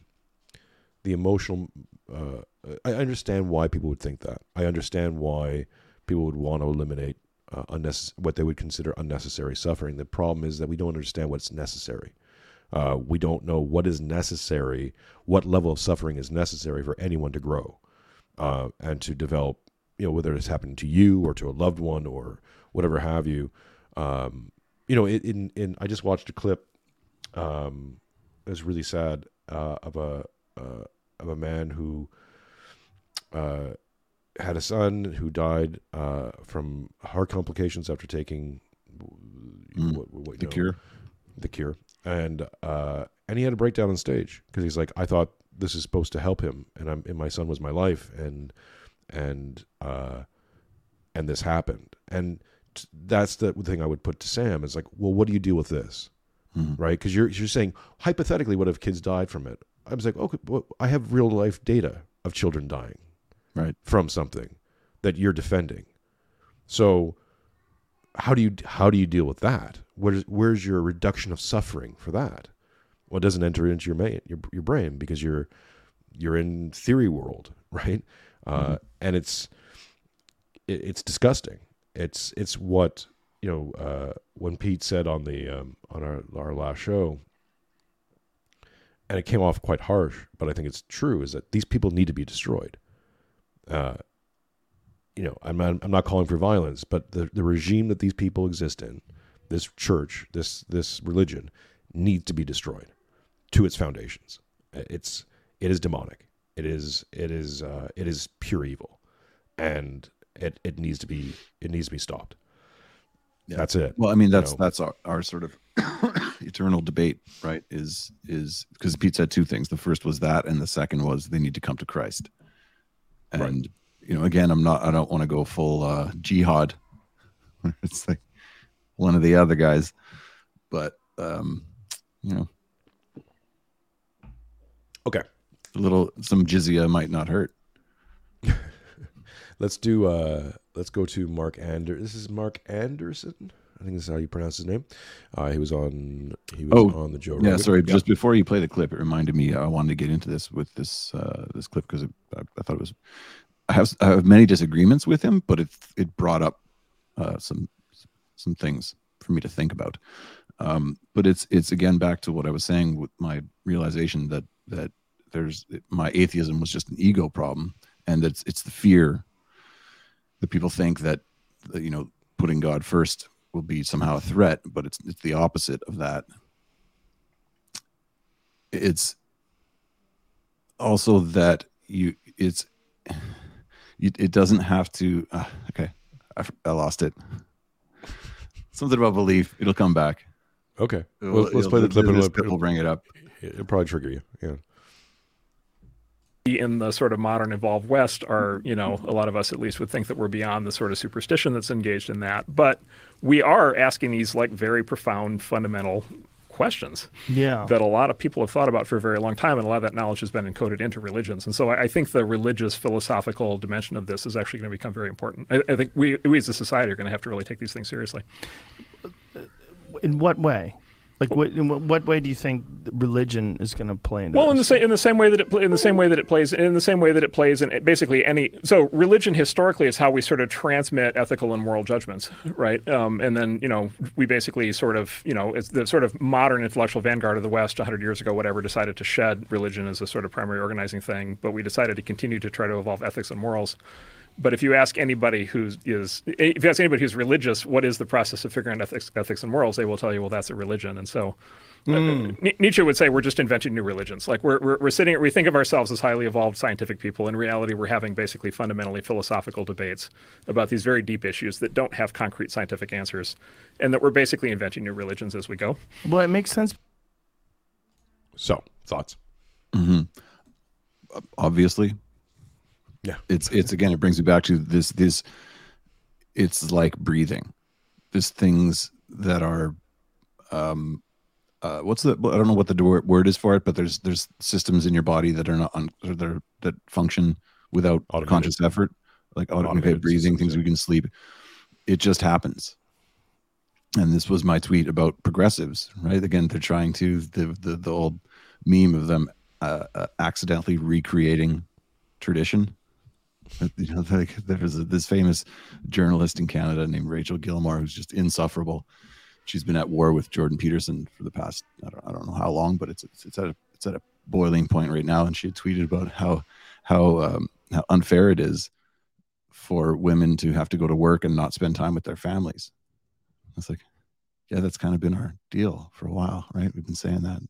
the emotional. Uh, I understand why people would think that. I understand why people would want to eliminate uh, unnecess- what they would consider unnecessary suffering. The problem is that we don't understand what's necessary. Uh, we don't know what is necessary, what level of suffering is necessary for anyone to grow uh, and to develop. You know, whether it's happened to you or to a loved one or whatever have you. Um, you know, in, in I just watched a clip. Um, it was really sad uh, of a uh, of a man who uh, had a son who died uh, from heart complications after taking Mm. what, what, The no, Cure. the cure, and uh, and he had a breakdown on stage because he's like, I thought this is supposed to help him, and I'm and my son was my life, and and uh, and this happened, and t- that's the thing I would put to Sam is like, well, what do you do with this, Mhm. right? Because you're you're saying hypothetically, what if kids died from it? I was like, okay, well, I have real life data of children dying, Right. from something that you're defending. So how do you how do you deal with that? Where's where's your reduction of suffering for that? Well, it doesn't enter into your ma- your your brain because you're you're in theory world, right? Uh, and it's it, it's disgusting. It's it's what you know uh, when Pete said on the um, on our our last show, and it came off quite harsh, but I think it's true. Is that these people need to be destroyed. Uh, you know, I'm not, I'm not calling for violence, but the, the regime that these people exist in, this church, this this religion, needs to be destroyed to its foundations. It's it is demonic. It is it is uh, it is pure evil, and it, it needs to be it needs to be stopped. Yeah. That's it. Well, I mean, that's know. that's our, our sort of eternal debate, right? Is is because Pete said two things. The first was that, and the second was they need to come to Christ. And Right. You know, again, I'm not. I don't want to go full uh, jihad. it's like one of the other guys, but um, you know, Okay, a little some jizya might not hurt. let's do. Uh, let's go to Mark Ander. This is Mark Anderson. I think this is how you pronounce his name. Uh, he was on. He was Oh, on the Joe. Yeah, Rogan. sorry. Just before you play the clip, it reminded me. I wanted to get into this with this uh, this clip because I, I thought it was. I have I have many disagreements with him, but it it brought up uh, some some things for me to think about. Um, but it's it's again back to what I was saying with my realization that that there's my atheism was just an ego problem, and it's it's the fear that people think that that, you know putting God first will be somehow a threat, but it's it's the opposite of that it's also that you it's you, it doesn't have to uh, okay. I lost it. Something about belief. It'll come back. Okay, It'll- let's, let's play the clip and this it'll, clip will bring it up. It'll probably trigger you. Yeah. in the sort of modern evolved west are you know a lot of us at least would think that we're beyond the sort of superstition that's engaged in that. But we are asking these like very profound fundamental questions Yeah. that a lot of people have thought about for a very long time and a lot of that knowledge has been encoded into religions and so i, I think the religious philosophical dimension of this is actually going to become very important I, I think we, we as a society are going to have to really take these things seriously in what way? Like, what, in what- way do you think religion is going to play into Well, in the this? same in the same way that it in the same way that it plays in the same way that it plays in basically any so religion historically is how we sort of transmit ethical and moral judgments, right? Um, and then you know we basically sort of you know it's the sort of modern intellectual vanguard of the West 100 years ago, whatever, decided to shed religion as a sort of primary organizing thing, but we decided to continue to try to evolve ethics and morals. But if you ask anybody who's is if you ask anybody who's religious, what is the process of figuring out ethics, ethics and morals, they will tell you, well, that's a religion. And so uh, Nietzsche would say we're just inventing new religions. Like we're, we're we're sitting, we think of ourselves as highly evolved scientific people. In reality, we're having basically fundamentally philosophical debates about these very deep issues that don't have concrete scientific answers, and that we're basically inventing new religions as we go. well, it makes sense. So thoughts. obviously Yeah. it's it's again it brings me back to this this it's like breathing there's things that are um uh, what's the I don't know what the word is for it, but there's there's systems in your body that are not un, that that function without Automated. conscious effort, like automated, Automated breathing, systems, things yeah. we can sleep. It just happens. And this was my tweet about progressives, right? Again, they're trying to the the, the old meme of them uh, uh, accidentally recreating tradition. Uh, You know, like there was a, this famous journalist in Canada named Rachel Gilmore who's just insufferable. She's been at war with Jordan Peterson for the past I don't, I don't know how long, but it's it's, it's at a, it's at a boiling point right now. And she had tweeted about how how um, how unfair it is for women to have to go to work and not spend time with their families. It's like, yeah, that's kind of been our deal for a while, right? We've been saying that.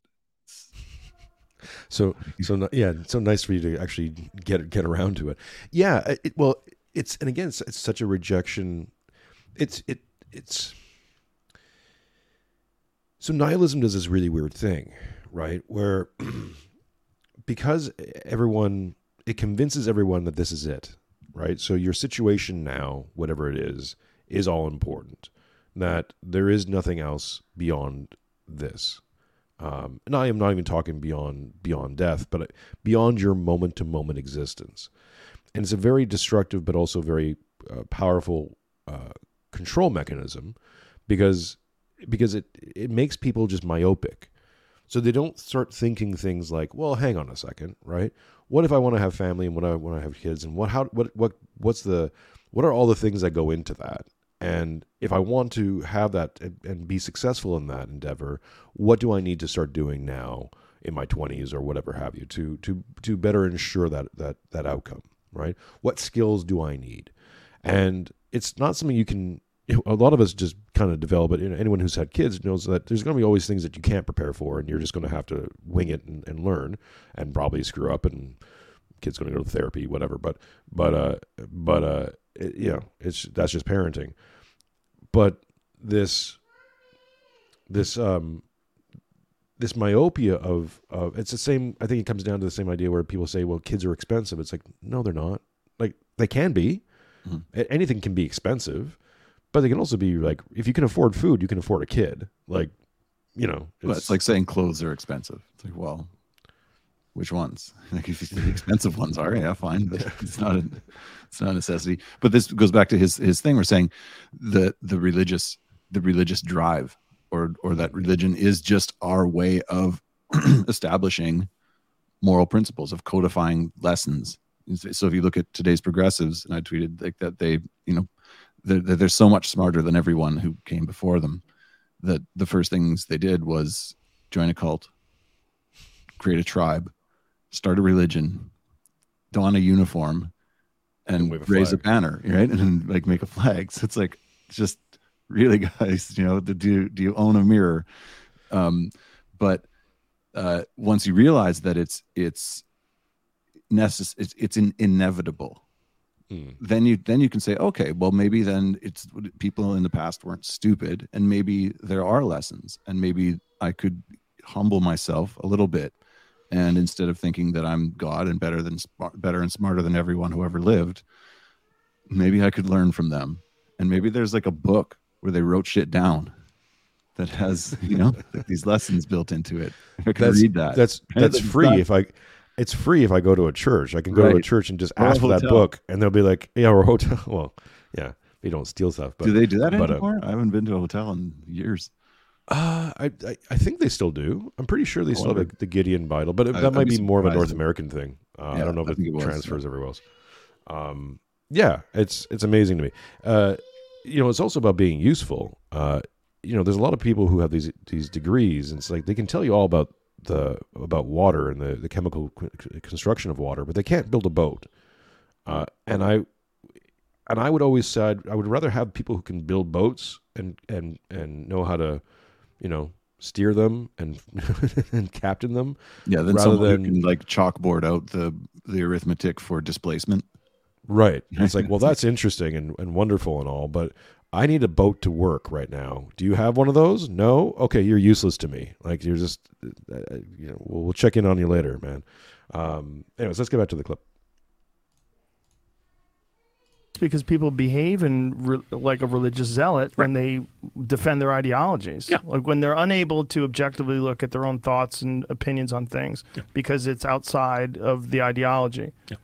So so yeah, so nice for you to actually get get around to it. Yeah, it, well, it's and again, it's, it's such a rejection. It's it it's so nihilism does this really weird thing, right? Where because everyone it convinces everyone that this is it, right? So your situation now, whatever it is, is all important. That there is nothing else beyond this. Um, and I am not even talking beyond beyond death, but beyond your moment to moment existence. And it's a very destructive, but also very uh, powerful uh, control mechanism, because because it it makes people just myopic. So they don't start thinking things like, well, hang on a second, right? What if I want to have family and what I want to have kids and what how what what what's the what are all the things that go into that? And if I want to have that and, be successful in that endeavor, what do I need to start doing now in my 20s or whatever have you to to to better ensure that that that outcome, right? What skills do I need? And it's not something you can a lot of us just kind of develop it. You know, anyone who's had kids knows that there's going to be always things that you can't prepare for, and you're just going to have to wing it and, and learn, and probably screw up, and kid's going to go to therapy, whatever. But but uh but uh it, you know it's that's just parenting. But this this um this myopia of of it's the same. I think it comes down to the same idea where people say, well, kids are expensive. It's like no, they're not. Like they can be. Mm-hmm. Anything can be expensive but they can also be like if you can afford food you can afford a kid like you know it's, well, it's like saying clothes are expensive it's like well which ones? Like if the expensive ones are yeah fine but it's not a it's not a necessity. But this goes back to his his thing we're saying the the religious the religious drive or or that religion is just our way of establishing moral principles of codifying lessons. So if you look at today's progressives and i tweeted like that they you know they're, they're so much smarter than everyone who came before them that the first things they did was join a cult, create a tribe, start a religion, don a uniform, and, and a raise flag. a banner, right? And like make a flag. So it's like just really, guys, you know, do do you own a mirror? Um, but uh, once you realize that it's it's necess- it's, it's in, inevitable Mm. then you then you can say okay well maybe then it's people in the past weren't stupid and maybe there are lessons and maybe i could humble myself a little bit and instead of thinking that i'm god and better than better and smarter than everyone who ever lived maybe i could learn from them and maybe there's like a book where they wrote shit down that has you know these lessons built into it i can that's, read that that's that's free if i it's free if I go to a church. I can go right. to a church and just or ask for that book, and they'll be like, "Yeah, we're hotel." Well, yeah, they don't steal stuff. But do they do that but, uh, anymore? Uh, I haven't been to a hotel in years. Uh, I, I, I think they still do. I'm pretty sure they still have the Gideon Bible, but that I, might be, be more of a North American thing. Uh, yeah, I don't know if it, it transfers was, everywhere else. Um, yeah, it's it's amazing to me. Uh, you know, it's also about being useful. Uh, you know, there's a lot of people who have these these degrees, and it's like they can tell you all about the about water and the, the chemical construction of water, but they can't build a boat. Uh, and I and I would always said I would rather have people who can build boats and and and know how to, you know, steer them and and captain them. Yeah, then rather than can like chalkboard out the the arithmetic for displacement. Right. It's like, well, that's interesting and, and wonderful and all, but I need a boat to work right now. Do you have one of those? No. Okay, you're useless to me. Like you're just, uh, uh, you know, we'll, we'll, check in on you later, man. Um, anyways, let's get back to the clip. Because people behave in re- like a religious zealot right. when they defend their ideologies. Yeah. Like when they're unable to objectively look at their own thoughts and opinions on things yeah. because it's outside of the ideology. Yeah.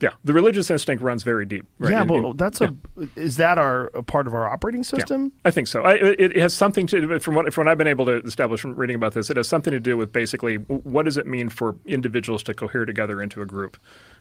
Yeah, the religious instinct runs very deep. Right? Yeah, but that's a is that our a part of our operating system? Yeah, I think so. I, it, has something to from what from what I've been able to establish from reading about this. It has something to do with basically what does it mean for individuals to cohere together into a group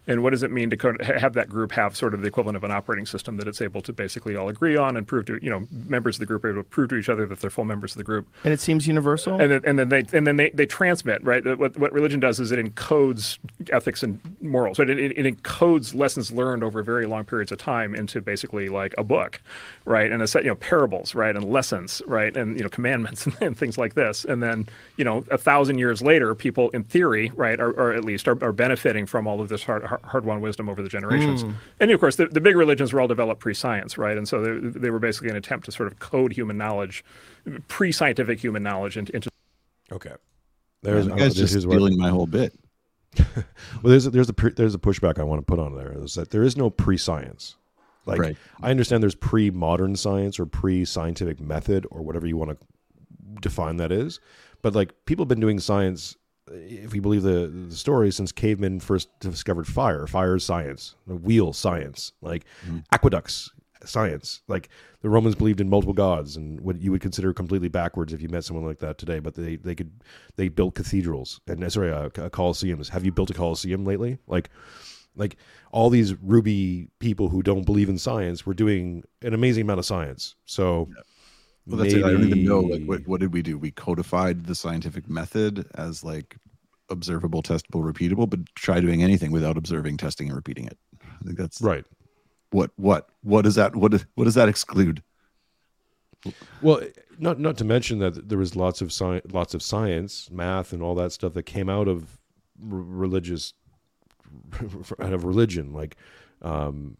and what does it mean to have that group have sort of the equivalent of an operating system that it's able to basically all agree on and prove to you know members of the group are able to prove to each other that they're full members of the group. And it seems universal. And then, and then they and then they, they transmit right. What what religion does is it encodes ethics and morals. So it, it, it encodes lessons learned over very long periods of time into basically like a book, right? And a set you know parables, right, and lessons, right, and you know commandments and, and things like this. And then you know a thousand years later, people in theory, right, are, or at least are, are benefiting from all of this hard hard won wisdom over the generations. Hmm. And of course, the, the big religions were all developed pre science, right? And so they, they were basically an attempt to sort of code human knowledge, pre scientific human knowledge into, into Okay. There's you guys oh, just stealing my whole bit. well, there's a, there's a there's a pushback I want to put on there is that there is no pre-science. Like Right. I understand there's pre-modern science or pre-scientific method or whatever you want to define that is, but like people have been doing science, if we believe the the story, since cavemen first discovered fire. Fire is science. The wheel science. Like aqueducts science. Like the Romans believed in multiple gods and what you would consider completely backwards if you met someone like that today. But they they could they built cathedrals and uh, sorry, uh, uh, coliseums. Have you built a coliseum lately? Like like all these ruby people who don't believe in science were doing an amazing amount of science. So Well, that's it. I don't even know. Like, what, what did we do? We codified the scientific method as like observable, testable, repeatable, but try doing anything without observing, testing, and repeating it. I think that's right. what what what does that what does, what does that exclude? Well, not not to mention that there was lots of sci- lots of science, math, and all that stuff that came out of r- religious out of religion. Like, um,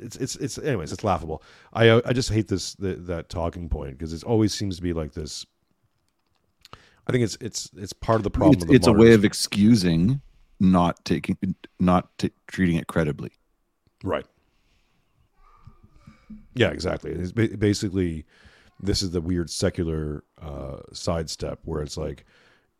it's it's it's anyways, it's laughable. I uh, I just hate this the, that talking point because it always seems to be like this. I think it's it's it's part of the problem. It's, of the it's a way of excusing not taking not t- treating it credibly. Right. Yeah, exactly. It's ba- basically this is the weird secular uh, sidestep where it's like,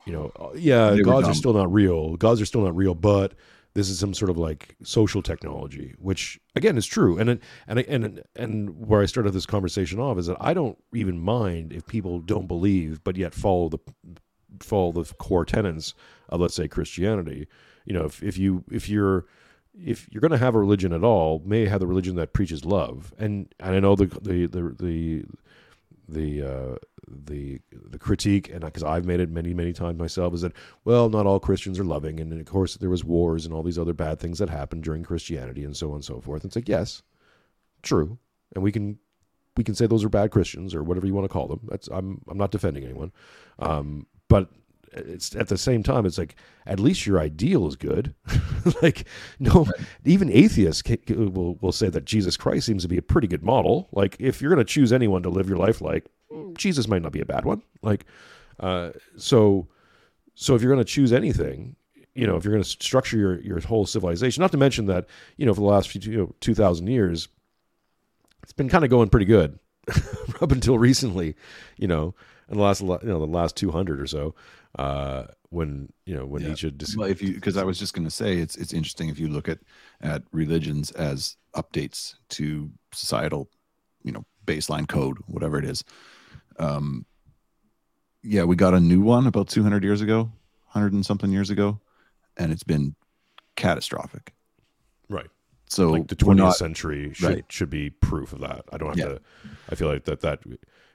you know, uh, yeah, gods are still not real. Gods are still not real, but this is some sort of like social technology, which again is true. And and and and where I started this conversation off is that I don't even mind if people don't believe, but yet follow the follow the core tenets of let's say Christianity. You know, if if you if you're if you're going to have a religion at all, may have the religion that preaches love. And, and I know the the the the the uh, the the critique, and because I've made it many many times myself, is that well, not all Christians are loving, and of course there was wars and all these other bad things that happened during Christianity and so on and so forth. And It's like yes, true, and we can we can say those are bad Christians or whatever you want to call them. That's I'm I'm not defending anyone, um, but it's at the same time it's like at least your ideal is good. like no, even atheists ca- ca- will will say that Jesus Christ seems to be a pretty good model. Like if you're going to choose anyone to live your life like, Jesus might not be a bad one. Like uh, so so if you're going to choose anything, you know, if you're going to structure your your whole civilization, not to mention that you know for the last few you know, two thousand years, it's been kind of going pretty good up until recently, you know, in the last you know the last two hundred or so, uh, when you know when Yeah. Dis- Well, if you because I was just going to say it's it's interesting if you look at at religions as updates to societal, you know, baseline code, whatever it is. Um, yeah, we got a new one about 200 years ago, 100 and something years ago, and it's been catastrophic. right. So like the 20th not- century should right. should be proof of that. I don't have Yeah. to. I feel like that that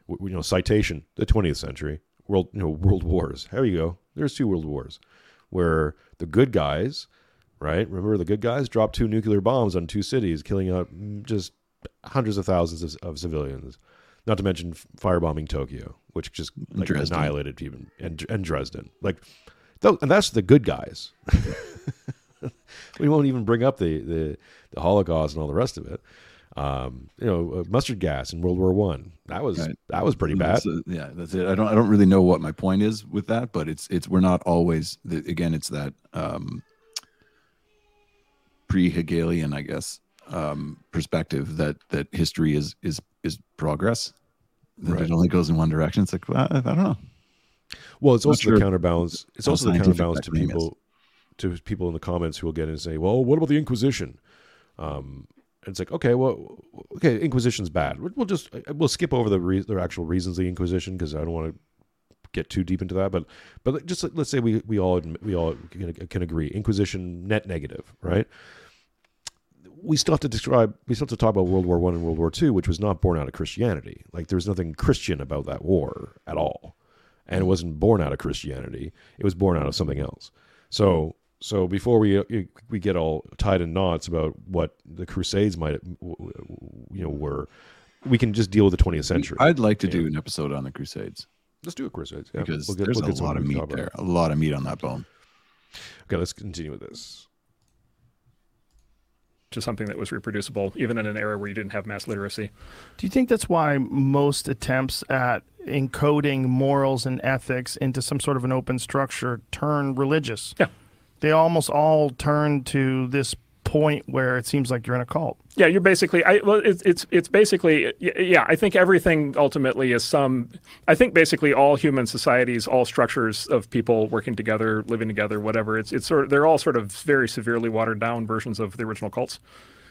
you know citation the 20th century world you know world wars. There you go. There's two world wars where the good guys, right? Remember the good guys dropped two nuclear bombs on two cities, killing out mm, just hundreds of thousands of, of civilians. Not to mention firebombing Tokyo, which just like annihilated even and and Dresden. Like, and that's the good guys. we won't even bring up the, the, the Holocaust and all the rest of it. Um, you know, uh, mustard gas in World War One. That was Right. that was pretty bad. That's, uh, yeah, that's it. I don't I don't really know what my point is with that, but it's it's we're not always the, again it's that um pre-Hegelian, I guess, um perspective that that history is is is progress. That Right. it only goes in one direction. It's like well, I, I don't know. Well, it's also sure the counterbalance. It's also the counterbalance to claim is. people to people in the comments who will get in and say, "Well, what about the Inquisition?" Um, it's like, okay, well, okay, Inquisition's bad. We'll just we'll skip over the re- actual reasons of the Inquisition because I don't want to get too deep into that. But but just let's say we we all admit, we all can, can agree, Inquisition net negative, right? we still have to describe we still have to talk about World War One and World War Two, which was not born out of Christianity. Like there's nothing Christian about that war at all. And it wasn't born out of Christianity. It was born out of something else. So so before we uh, we get all tied in knots about what the Crusades might you know were, we can just deal with the 20th century. I'd like to Yeah. do an episode on the Crusades Let's do a Crusades yeah. because We'll get- there's we'll a lot of meat there, a lot of meat on that bone. Okay, let's continue with this. to something that was reproducible, even in an era where you didn't have mass literacy. Do you think that's why most attempts at encoding morals and ethics into some sort of an open structure turn religious? Yeah. They almost all turn to this point where it seems like you're in a cult. Yeah, you're basically. I well, it's it's it's basically. Yeah, I think everything ultimately is some. I think basically all human societies, all structures of people working together, living together, whatever. It's it's sort of they're all sort of very severely watered down versions of the original cults.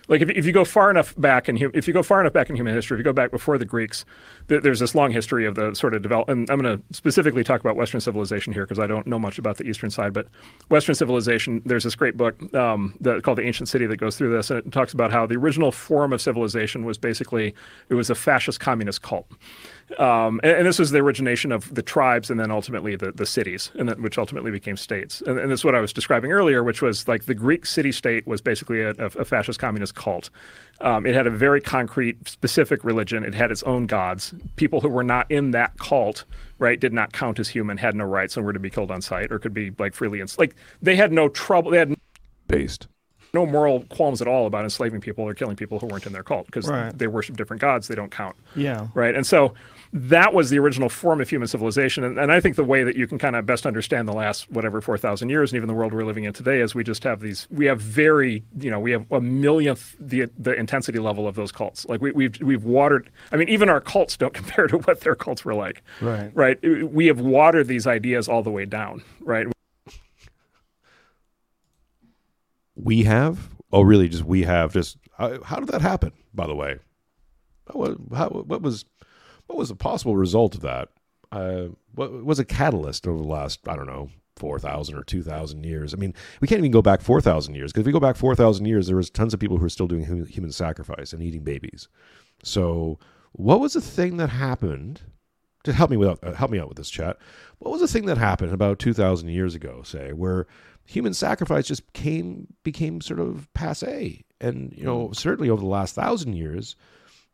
Like if, if you go far enough back in if you go far enough back in human history, if you go back before the Greeks, th- there's this long history of the sort of develop. And I'm going to specifically talk about Western civilization here because I don't know much about the Eastern side. But Western civilization, there's this great book um, that, called The Ancient City that goes through this, and it talks about how the original form of civilization was basically it was a fascist communist cult. Um, and, and this was the origination of the tribes and then ultimately the, the cities, and then, which ultimately became states. And, and this is what I was describing earlier, which was like the Greek city state was basically a, a, a fascist communist cult. Um, it had a very concrete, specific religion. It had its own gods. People who were not in that cult, right, did not count as human, had no rights, and were to be killed on sight or could be like freely. Ins- like they had no trouble. They had Based. no moral qualms at all about enslaving people or killing people who weren't in their cult because Right. they worship different gods. They don't count Yeah. right? And so that was the original form of human civilization. And, and I think the way that you can kind of best understand the last whatever four thousand years, and even the world we're living in today, is we just have these. We have very, you know, we have a millionth the the intensity level of those cults. Like we, we've we've watered. I mean, even our cults don't compare to what their cults were like. Right. Right. We have watered these ideas all the way down. Right. We have? Oh, really? Just we have? Just how, how did that happen? By the way, what, how, what was what was the possible result of that? Uh, what was a catalyst over the last I don't know four thousand or two thousand years? I mean, we can't even go back four thousand years because if we go back four thousand years, there was tons of people who are still doing hu- human sacrifice and eating babies. So, what was the thing that happened? To help me with uh, help me out with this chat. What was the thing that happened about two thousand years ago, say, where human sacrifice just came became sort of passe, and you know certainly over the last thousand years,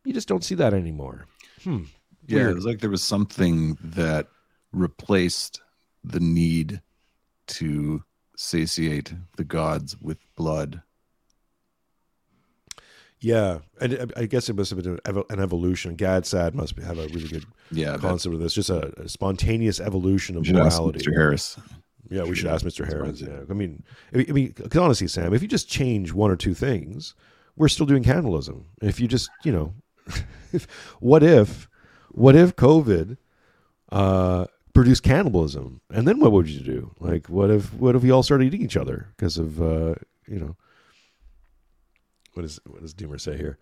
you just don't see that anymore. Hmm. Yeah, Weird. it was like there was something that replaced the need to satiate the gods with blood. Yeah, and I I guess it must have been an, evolution. Gad Saad must have a really good Yeah, concept of this, just a, a spontaneous evolution of morality. Mr. Harris. Yeah, we should ask Mr. Harris. I Yeah, I mean, I mean, I mean, 'cause honestly, Sam, if you just change one or two things, we're still doing cannibalism. If you just, you know, if, what if, what if COVID uh, produced cannibalism, and then what would you do? Like, what if, what if we all started eating each other because of, uh, you know, what is what does Doomer say here?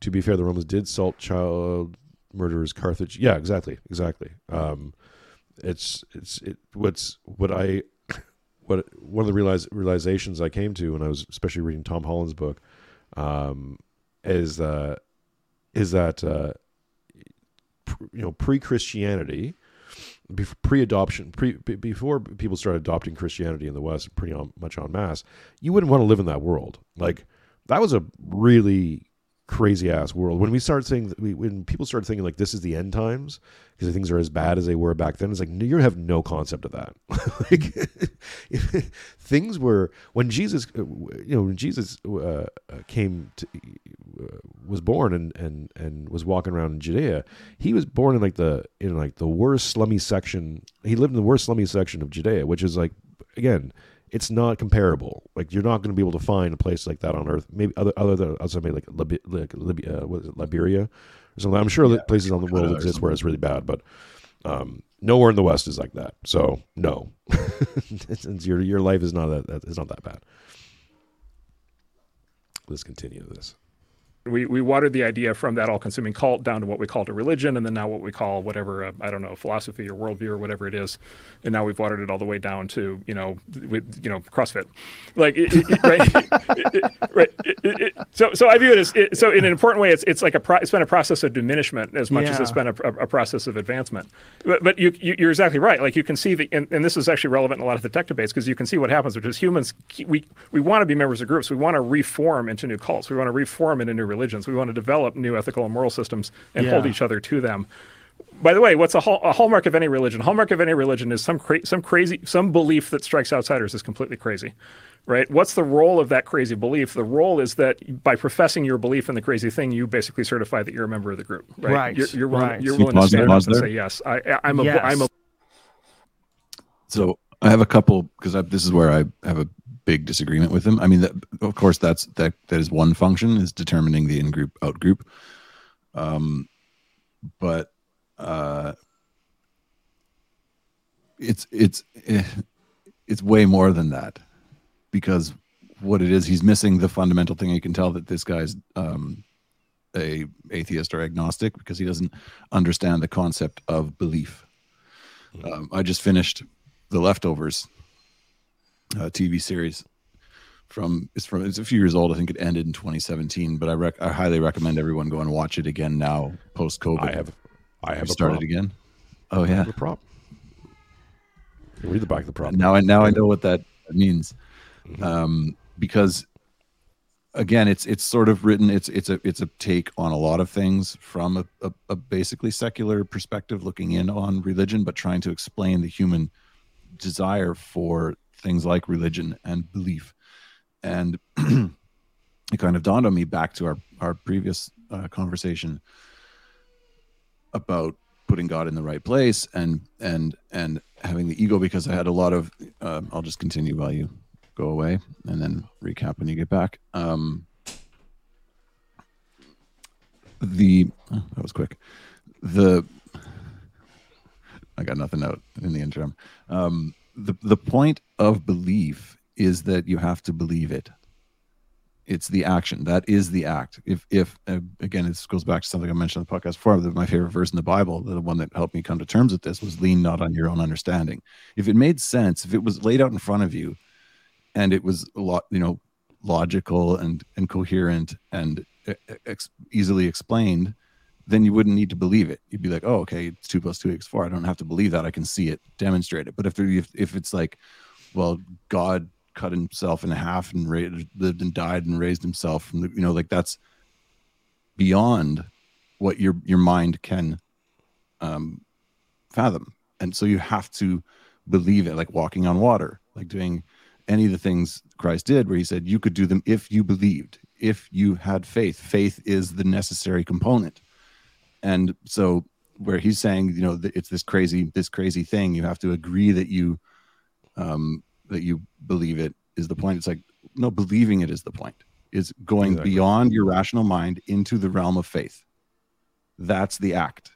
To be fair, the Romans did salt child murderers Carthage. Yeah, exactly, exactly. Um, it's it's it what's what I what one of the realizations I came to when I was especially reading Tom Holland's book um, is uh, is that uh, you know pre Christianity pre adoption pre before people started adopting Christianity in the West pretty much en masse you wouldn't want to live in that world. Like that was a really crazy ass world. When we started saying when people started thinking like this is the end times because things are as bad as they were back then it's like you have no concept of that. Like things were when jesus uh, you know when jesus uh, uh, came to uh, was born and and and was walking around in judea he was born in like the in like the worst slummy section. He lived in the worst slummy section of judea which is like again it's not comparable. Like you're not going to be able to find a place like that on Earth. Maybe other other than maybe like like Libya, uh, what is it, Liberia, or something. I'm sure that places on the world exist where it's really bad, but um, nowhere in the West is like that. So no, your your life is not that that- it's not that bad. Let's continue this. We, we watered the idea from that all-consuming cult down to what we called a religion, and then now what we call whatever uh, I don't know philosophy or worldview or whatever it is, and now we've watered it all the way down to you know with you know CrossFit, like it, it- right, right. It- so so I view it as so in an important way it's it's like a pro, it's been a process of diminishment as much as it's been a, a, a process of advancement. But, but you, you you're exactly right. Like you can see the and, and this is actually relevant in a lot of the tech debates because you can see what happens, which is humans we we want to be members of groups. We want to reform into new cults. We want to reform into new religions. We want to develop new ethical and moral systems and hold each other to them. by the way, what's a, hall, a hallmark of any religion? Hallmark of any religion is some cra- some crazy some belief that strikes outsiders is completely crazy, right? What's the role of that crazy belief? The role is that by professing your belief in the crazy thing, you basically certify that you're a member of the group, right? Right, You're, you're willing, right. you're See, willing to pause there, stand up and there. say yes. I, I- I'm a Yes. I'm a So I have a couple because this is where I have a big disagreement with him. I mean, that, of course, that's that that is one function is determining the in group out group. Um, but uh, it's it's eh, it's way more than that because what it is, he's missing the fundamental thing. You can tell that this guy's um, a atheist or agnostic because he doesn't understand the concept of belief. Um, I just finished the leftovers uh, TV series from it's from it's a few years old. I think it ended in 2017, but I rec- I highly recommend everyone go and watch it again now post COVID. I have, I have started again. Oh yeah. a prop. Read the back of the prop. Now I now I know what that means, um, because again, it's it's sort of written. It's it's a it's a take on a lot of things from a, a, a basically secular perspective, looking in on religion, but trying to explain the human desire for things like religion and belief. And it kind of dawned on me back to our our previous uh, conversation about putting God in the right place and and and having the ego because I had a lot of uh, I'll just continue while you go away and then recap when you get back. Um, the oh, that was quick. The I got nothing out in the interim. Um, the the point of belief is that you have to believe it. It's the action that is the act. If if again, this goes back to something I mentioned on the podcast before. My favorite verse in the Bible, the one that helped me come to terms with this, was "Lean not on your own understanding." If it made sense, if it was laid out in front of you, and it was a lot, you know, logical and and coherent and ex- easily explained, then you wouldn't need to believe it. You'd be like, oh, okay, it's two plus two equals four. I don't have to believe that. I can see it demonstrate it. But if if, if it's like, well, God cut himself in half and ra- lived and died and raised himself from the, you know, like that's beyond what your your mind can um, fathom. And so you have to believe it, like walking on water, like doing any of the things Christ did, where he said you could do them if you believed, if you had faith. Faith is the necessary component and so where he's saying you know it's this crazy this crazy thing you have to agree that you um that you believe it is the point. It's like no believing it is the point. Is going Exactly. beyond your rational mind into the realm of faith. That's the act.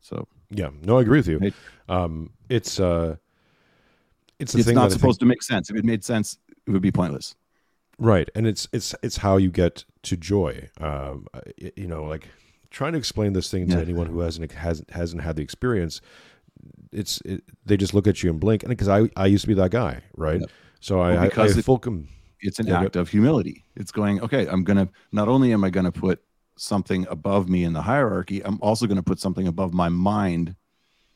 So. Yeah, no, I agree with you. Right. Um, it's uh, it's it's thing not I think- supposed to make sense. If it made sense it would be pointless. Right. And it's it's it's how you get to joy. Um you know like trying to explain this thing to Yeah. anyone who hasn't hasn't hasn't had the experience it's it, they just look at you and blink and because i i used to be that guy right Yep. so i Well, I, I because it- full com- it's an act of humility. It's going, okay, I'm going to not only am I going to put something above me in the hierarchy, I'm also going to put something above my mind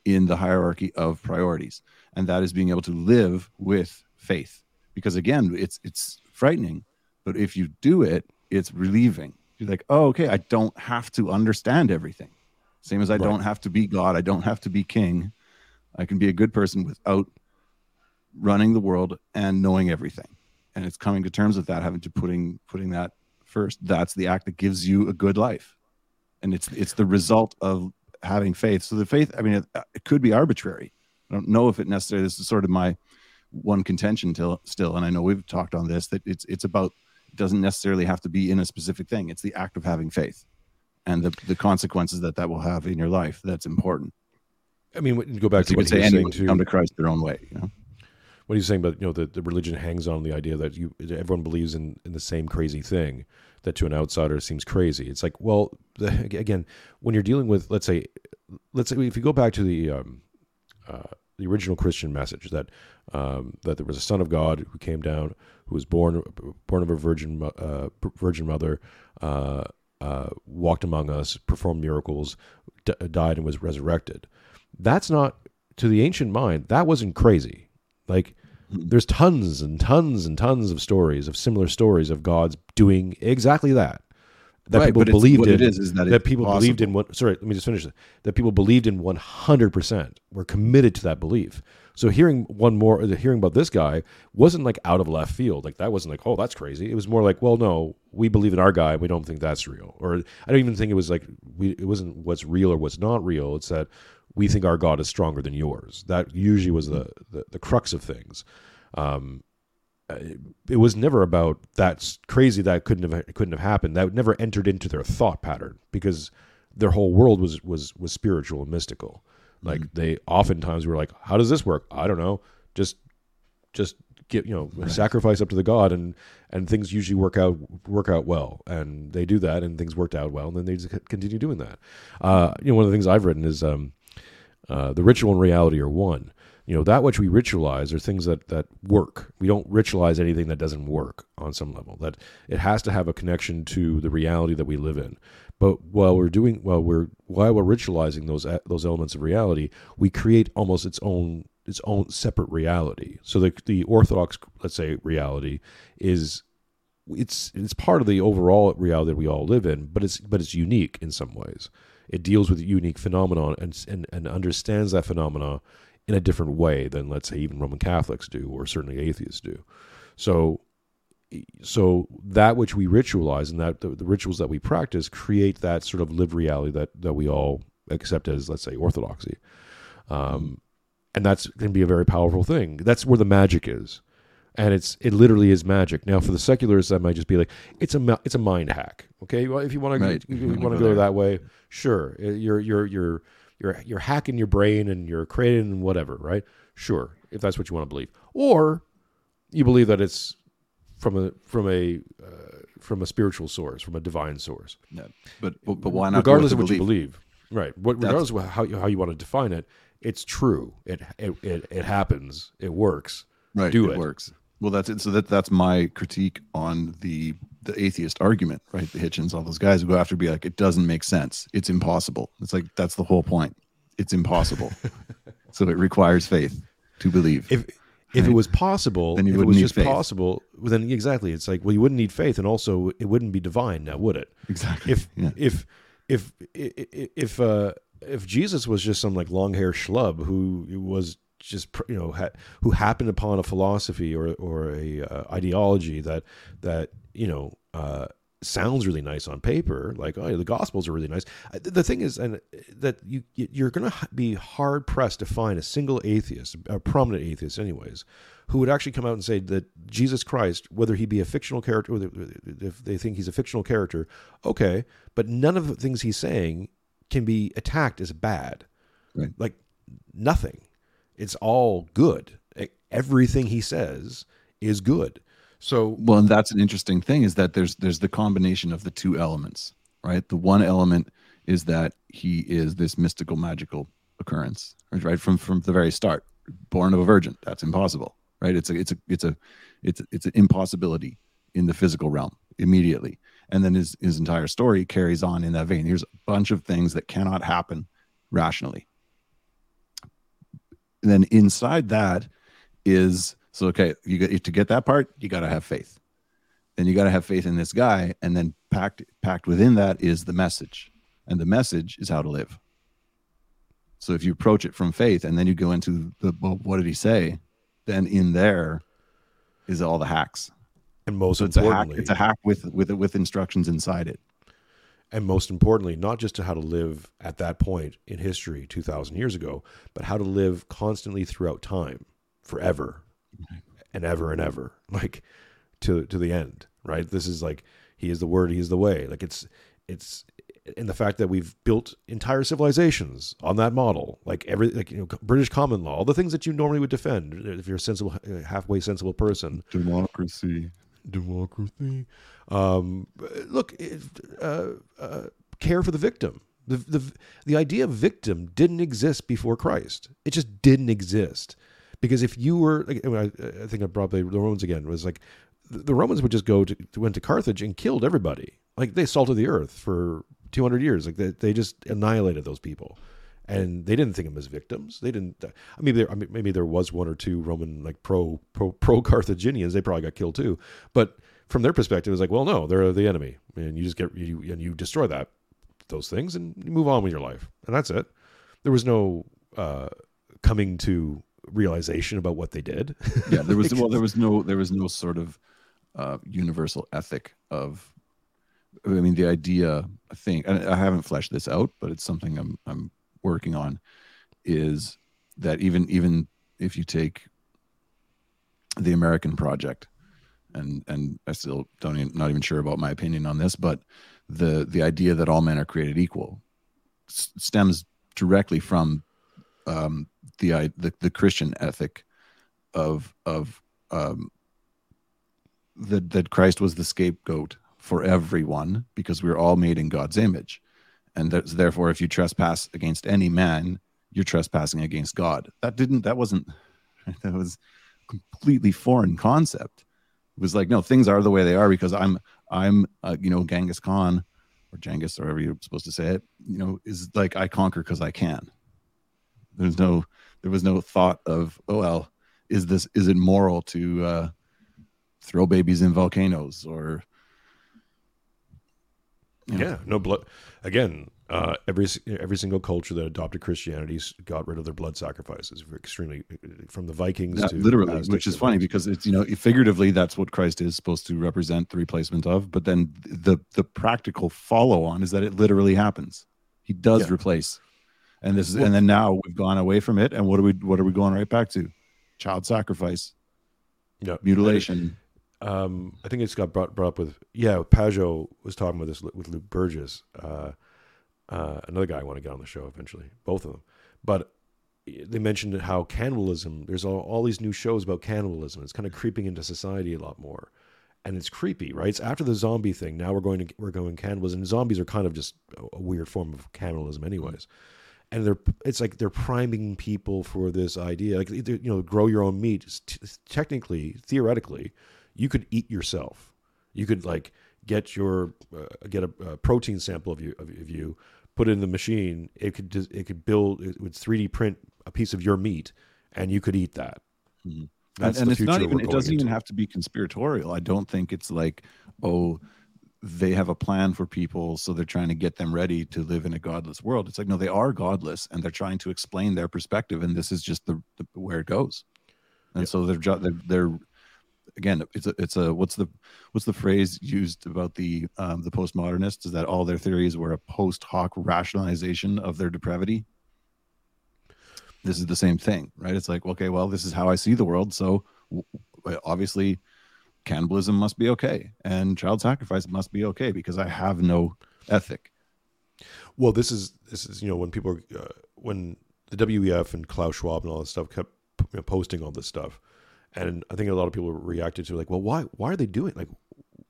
in the hierarchy of priorities. And that is being able to live with faith. Because again, it's it's frightening, but if you do it, it's relieving. You're like, "Oh, okay, I don't have to understand everything." Same as I Right. don't have to be God, I don't have to be king. I can be a good person without running the world and knowing everything and it's coming to terms with that having to putting putting that first that's the act that gives you a good life and it's it's the result of having faith so the faith i mean it, it could be arbitrary i don't know if it necessarily this is sort of my one contention till still and i know we've talked on this that it's it's about doesn't necessarily have to be in a specific thing. It's the act of having faith and the the consequences that that will have in your life that's important. I mean go back to what say saying too come to christ their own way you know? What he's saying about you know the, the religion hangs on the idea that you everyone believes in, in the same crazy thing that to an outsider seems crazy. It's like well the, again when you're dealing with let's say let's say if you go back to the um, uh, the original christian message that um, that there was a son of god who came down who was born born of a virgin uh, virgin mother uh, uh, walked among us performed miracles d- died and was resurrected. That's not to the ancient mind that wasn't crazy. Like there's tons and tons and tons of stories of similar stories of gods doing exactly that that Right, people believed in it is is that it's people believed in possible. what sorry let me just finish that that people believed in 100% were committed to that belief. So hearing one more hearing about this guy wasn't like out of left field. Like that wasn't like oh that's crazy. It was more like well no we believe in our guy we don't think that's real. Or i don't even think it was like we it wasn't what's real or what's not real. It's that we think our god is stronger than yours. That usually was the the, the crux of things. Um it was never about that's crazy that couldn't have couldn't have happened. That never entered into their thought pattern because their whole world was was was spiritual and mystical. Like they oftentimes were like, "How does this work? I don't know. Just just get you know sacrifice up to the god and and things usually work out work out well and they do that and things worked out well and then they just continue doing that uh you know one of the things i've written is um uh the ritual and reality are one you know that which we ritualize are things that that work. We don't ritualize anything that doesn't work on some level that it has to have a connection to the reality that we live in. But while we're doing while we're while we're ritualizing those e- those elements of reality we create almost its own its own separate reality. So the the orthodox let's say reality is it's it's part of the overall reality that we all live in but it's but it's unique in some ways. It deals with unique phenomenon and and, and understands that phenomena in a different way than let's say even Roman Catholics do or certainly atheists do. So so that which we ritualize and that the, the rituals that we practice create that sort of lived reality that that we all accept as let's say orthodoxy. Um, and that's going to be a very powerful thing. That's where the magic is. And it's it literally is magic. Now, for the secularists, that might just be like it's a it's a mind hack. Okay, well, if you want Right. to If you you wanna go go there. that way, sure. Uh, You're you're you're you're you're hacking your brain and you're creating whatever, right? Sure, if that's what you want to believe, or you believe that it's from a from a uh, from a spiritual source, from a divine source. Yeah. But, but but why not? regardless of what you believe, right? What, regardless of how you, how you want to define it, it's true. It it it, it happens. It works. right do it, it. works well that's it. So that that's my critique on the the atheist argument right? The hitchens all those guys who go after be like it doesn't make sense. It's impossible. It's like that's the whole point. It's impossible. So it requires faith to believe. If if it was possible, Then you if it was need just faith. possible, then exactly, it's like well, you wouldn't need faith, and also it wouldn't be divine, now would it? exactly. If yeah. if if i- i- if uh, if Jesus was just some like long hair schlub who was just you know ha- who happened upon a philosophy or or a uh, ideology that that you know uh, sounds really nice on paper, like oh the Gospels are really nice. Uh, The thing is, and that you you're going to be hard pressed to find a single atheist, a prominent atheist, anyways, who would actually come out and say that Jesus Christ, whether he be a fictional character, if they think he's a fictional character, okay, but none of the things he's saying can be attacked as bad. Right. Like nothing. It's all good. Everything he says is good. So well and that's an interesting thing is that there's there's the combination of the two elements right? The one element is that he is this mystical magical occurrence right from from the very start. Born of a virgin that's impossible right? It's a it's a it's a it's it's an impossibility in the physical realm immediately. And then his his entire story carries on in that vein. Here's a bunch of things that cannot happen rationally and then inside that is so okay you get to get that part you got to have faith. Then you got to have faith in this guy and then packed packed within that is the message. And the message is how to live. So if you approach it from faith and then you go into the well, what did he say? Then in there is all the hacks. And most so it's a hack it's a hack with with with instructions inside it and most importantly, not just to how to live at that point in history 2,000 years ago, but how to live constantly throughout time, forever and ever and ever, like to to the end. Right? This is like he is the word, he is the way. Like it's it's in the fact that we've built entire civilizations on that model, like every like you know British common law, all the things that you normally would defend if you're a sensible, halfway sensible person democracy democracy. Um, look, it, uh, uh, care for the victim. The, the the idea of victim didn't exist before Christ. It just didn't exist because if you were, like, I, I think I brought the Romans again. Was like the, Romans would just go to went to Carthage and killed everybody. Like they salted the earth for two hundred years. Like they they just annihilated those people and they didn't think of them as victims. They didn't. I mean, there, I mean, maybe there was one or two Roman like pro pro pro Carthaginians. They probably got killed too. But from their perspective, it's like, well, no, they're the enemy, and you just get you and you destroy that those things and you move on with your life, and that's it. There was no uh, coming to realization about what they did. Yeah, there was well, there was no there was no sort of uh, universal ethic of. I mean, the idea I think and I haven't fleshed this out, but it's something I'm I'm working on. Is that even even if you take the American project, and and I still don't even, not even sure about my opinion on this, but the the idea that all men are created equal s- stems directly from um, the, the the Christian ethic of of um, that that Christ was the scapegoat for everyone because we are all made in God's image, and therefore if you trespass against any man, you're trespassing against God. That didn't that wasn't that was completely foreign concept. It was like no, things are the way they are because I'm I'm uh, you know Genghis Khan or Genghis or however you're supposed to say it. You know is like I conquer because I can. There's no there was no thought of oh well is this is it moral to uh, throw babies in volcanoes or you know, Yeah, no blood. Again, uh, every every single culture that adopted Christianity got rid of their blood sacrifices. Extremely, from the Vikings Yeah, to literally, Aztecs which is funny because it's you know figuratively that's what Christ is supposed to represent the replacement of, but then the the practical follow on is that it literally happens. He does Yeah. replace, and this is and then now we've gone away from it, and what are we what are we going right back to? Child sacrifice, Yeah. mutilation. Um, I think it's got brought, brought up with yeah. Pageau was talking about this with Luke Burgis, uh, uh, another guy I want to get on the show eventually. Both of them, but they mentioned how cannibalism. There's all, all these new shows about cannibalism. It's kind of creeping into society a lot more, and it's creepy, right? It's after the zombie thing. Now we're going to we're going cannibalism. And Zombies are kind of just a- weird form of cannibalism, anyways. And they're it's like they're priming people for this idea, like you know, grow your own meat. T- technically, theoretically, you could eat yourself. You could like get your uh, get a, a protein sample of you of, of you, put it in the machine. It could just, it could build it would 3D print a piece of your meat, and you could eat that. Mhm. and, That's and the it's not even it doesn't even have to be conspiratorial i don't think it's like oh they have a plan for people so they're trying to get them ready to live in a godless world it's like no they are godless and they're trying to explain their perspective and this is just the, the where it goes and so they're, they're they're again it's a it's a what's the what's the phrase used about the um the postmodernists is that all their theories were a post hoc rationalization of their depravity this is the same thing, right? It's like, okay, well, this is how I see the world. So obviously, cannibalism must be okay, and child sacrifice must be okay because I have no ethic. Well, this is this is you know when people are, uh, when the WEF and Klaus Schwab and all this stuff kept you know, posting all this stuff, and I think a lot of people reacted to like, well, why why are they doing like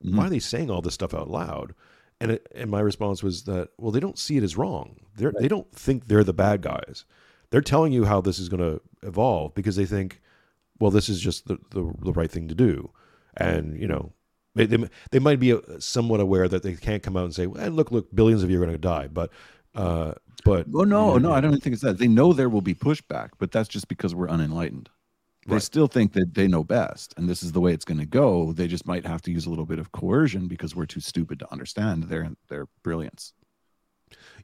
why are they saying all this stuff out loud? And it, and my response was that well, they don't see it as wrong. They are they don't think they're the bad guys. They're telling you how this is going to evolve because they think, well, this is just the, the the right thing to do, and you know. They, they, they might be uh, somewhat aware that they can't come out and say, well, "Look, look, billions of you are going to die," but, uh, but Oh no, no, I don't think it's that. They know there will be pushback, but that's just because we're unenlightened. They Right. still think that they know best, and this is the way it's going to go. They just might have to use a little bit of coercion because we're too stupid to understand their their brilliance.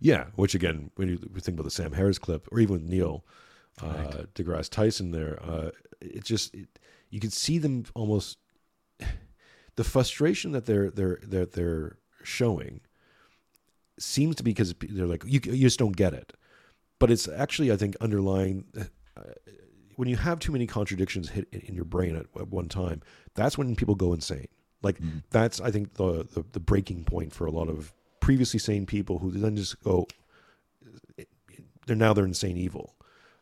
Yeah, which again, when you think about the Sam Harris clip, or even with Neil uh, deGrasse Tyson, there, uh, it just it, you can see them almost the frustration that they're they're they're they're showing seems to be because they're like you you just don't get it, but it's actually I think underlying. Uh, when you have too many contradictions hit in in your brain at, at one time, that's when people go insane. Like mm-hmm. that's I think the, the the breaking point for a lot of previously sane people who then just go they're now they're insane evil.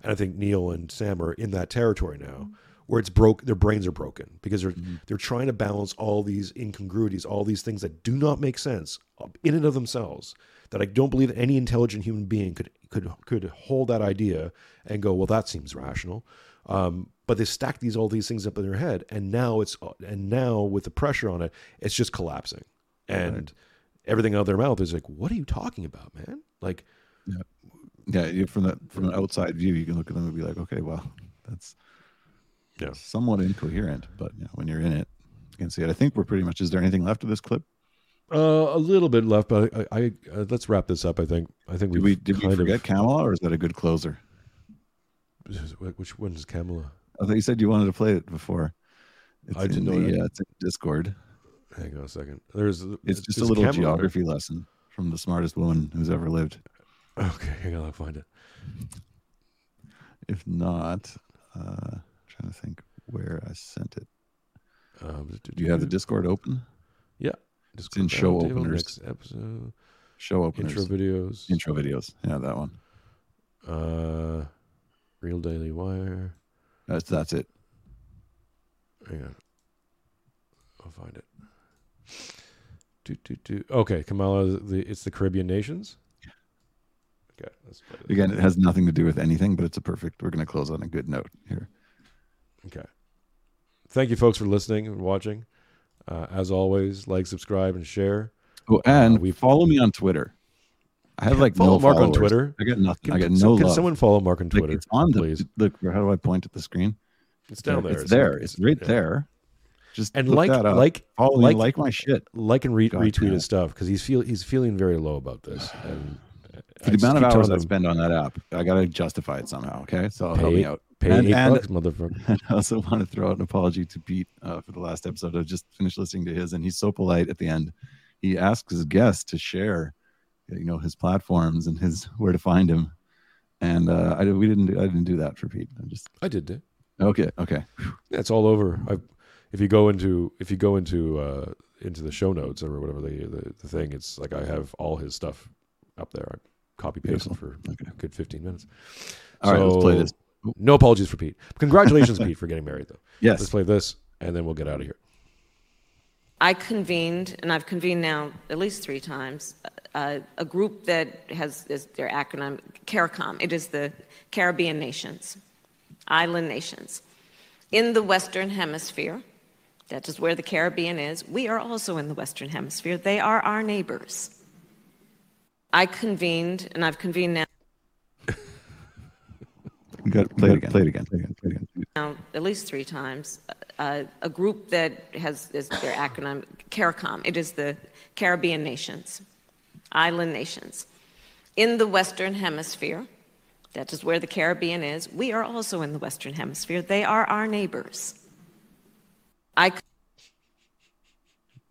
And I think Neil and Sam are in that territory now mm-hmm. where it's broke their brains are broken because they're mm-hmm. they're trying to balance all these incongruities, all these things that do not make sense uh, in and of themselves that I don't believe any intelligent human being could could could hold that idea and go, well, that seems rational. Um, but they stack these all these things up in their head, and now it's and now with the pressure on it, it's just collapsing, and everything out of their mouth is like, "What are you talking about, man?" Like, Yeah, you- from the from an outside view, you can look at them and be like, okay, well, that's Yeah. somewhat incoherent, but you know, when you're in it, you can see it. I think we're pretty much. Is there anything left of this clip? Uh, a little bit left, but I, I, uh, let's wrap this up. I think. I think Did we've did we forget of, Kamala, or is that a good closer? Which one is Kamala? I thought you said you wanted to play it before. It's I didn't know the, that. uh, it's in Discord. Hang on a second. There's. It's just a little Kamala- geography lesson from the smartest woman who's ever lived. Okay, hang on. I'll find it. If not, uh, trying to think where I sent it. Um, Do you have the Discord open? Yeah. It's in show openers. Next episode. Show openers. Intro videos. Intro videos. Yeah, that one. Uh, Real Daily Wire. That's that's it. Hang on. I'll find it. Do, do, do. Okay, Kamala. The it's the Caribbean nations. Okay, let's play this. Again, it has nothing to do with anything, but it's a perfect. We're going to close on a good note here. Okay. Thank you, folks, for listening and watching. Uh, as always, like, subscribe, and share. Oh, and Uh, we- follow me on Twitter. I have like Follow no Mark on. Twitter. I got nothing. Can, I got so no can someone follow Mark on Like, Twitter? it's on the please. look. How do I point at the screen? It's down there. It's there. It's right yeah. there. Just And like, like, follow like, like my shit. like, and re- retweet his stuff because he's feel he's feeling very low about this. And For the amount of hours I spend on that app, I got to justify it somehow. Okay, so help me out. Pay And- eight and- bucks, motherfucker. And I also want to throw out an apology to Pete uh, for the last episode. I just finished listening to his, and he's so polite at the end. He asks his guests to share, you know, his platforms and his where to find him. And uh, I we didn't do, I didn't do that for Pete. I just I did it. okay, okay. Yeah, it's all over. I, if you go into if you go into uh, into the show notes or whatever the, the the thing, it's like I have all his stuff up there. I copy pasted for Okay. a good fifteen minutes. All right, let's play this. No apologies for Pete. Congratulations, Pete, for getting married though. Yes. Let's play this and then we'll get out of here. I convened, and I've convened now at least three times, uh, a group that has is their acronym CARICOM. It is the Caribbean nations, island nations. In the Western Hemisphere, that is where the Caribbean is, we are also in the Western Hemisphere. They are our neighbors. I convened, and I've convened now. You got to play it again. Play it again. Play it again. Play it again. now at least three times uh, a group that has is their acronym CARICOM. It is the Caribbean nations, island nations. In the Western Hemisphere, that is where the Caribbean is, we are also in the Western Hemisphere. They are our neighbors. I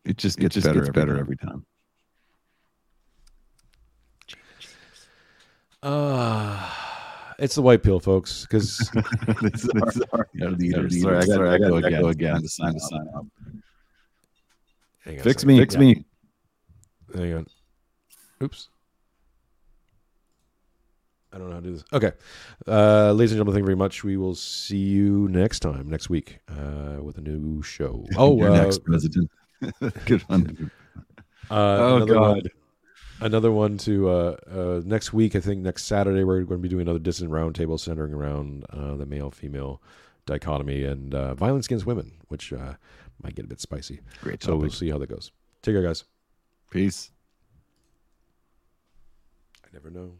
It just gets better. Gets better every time. Uh, it's the white pill, folks, because This is our- our leader. Sorry, I got to go again. Go again. To sign to sign up. Hang on Fix second. me. Fix me. Hang on. Oops. I don't know how to do this. Okay. Uh, ladies and gentlemen, thank you very much. We will see you next time, next week, uh, with a new show. Oh, Your uh, next president. Good one. Uh, Oh, another One, God. Another one to uh, uh, next week. I think next Saturday we're going to be doing another dissident roundtable centering around uh, the male-female dichotomy and uh, violence against women, which uh, might get a bit spicy. Great So we'll see how that goes. Take care, guys. Peace. I never know.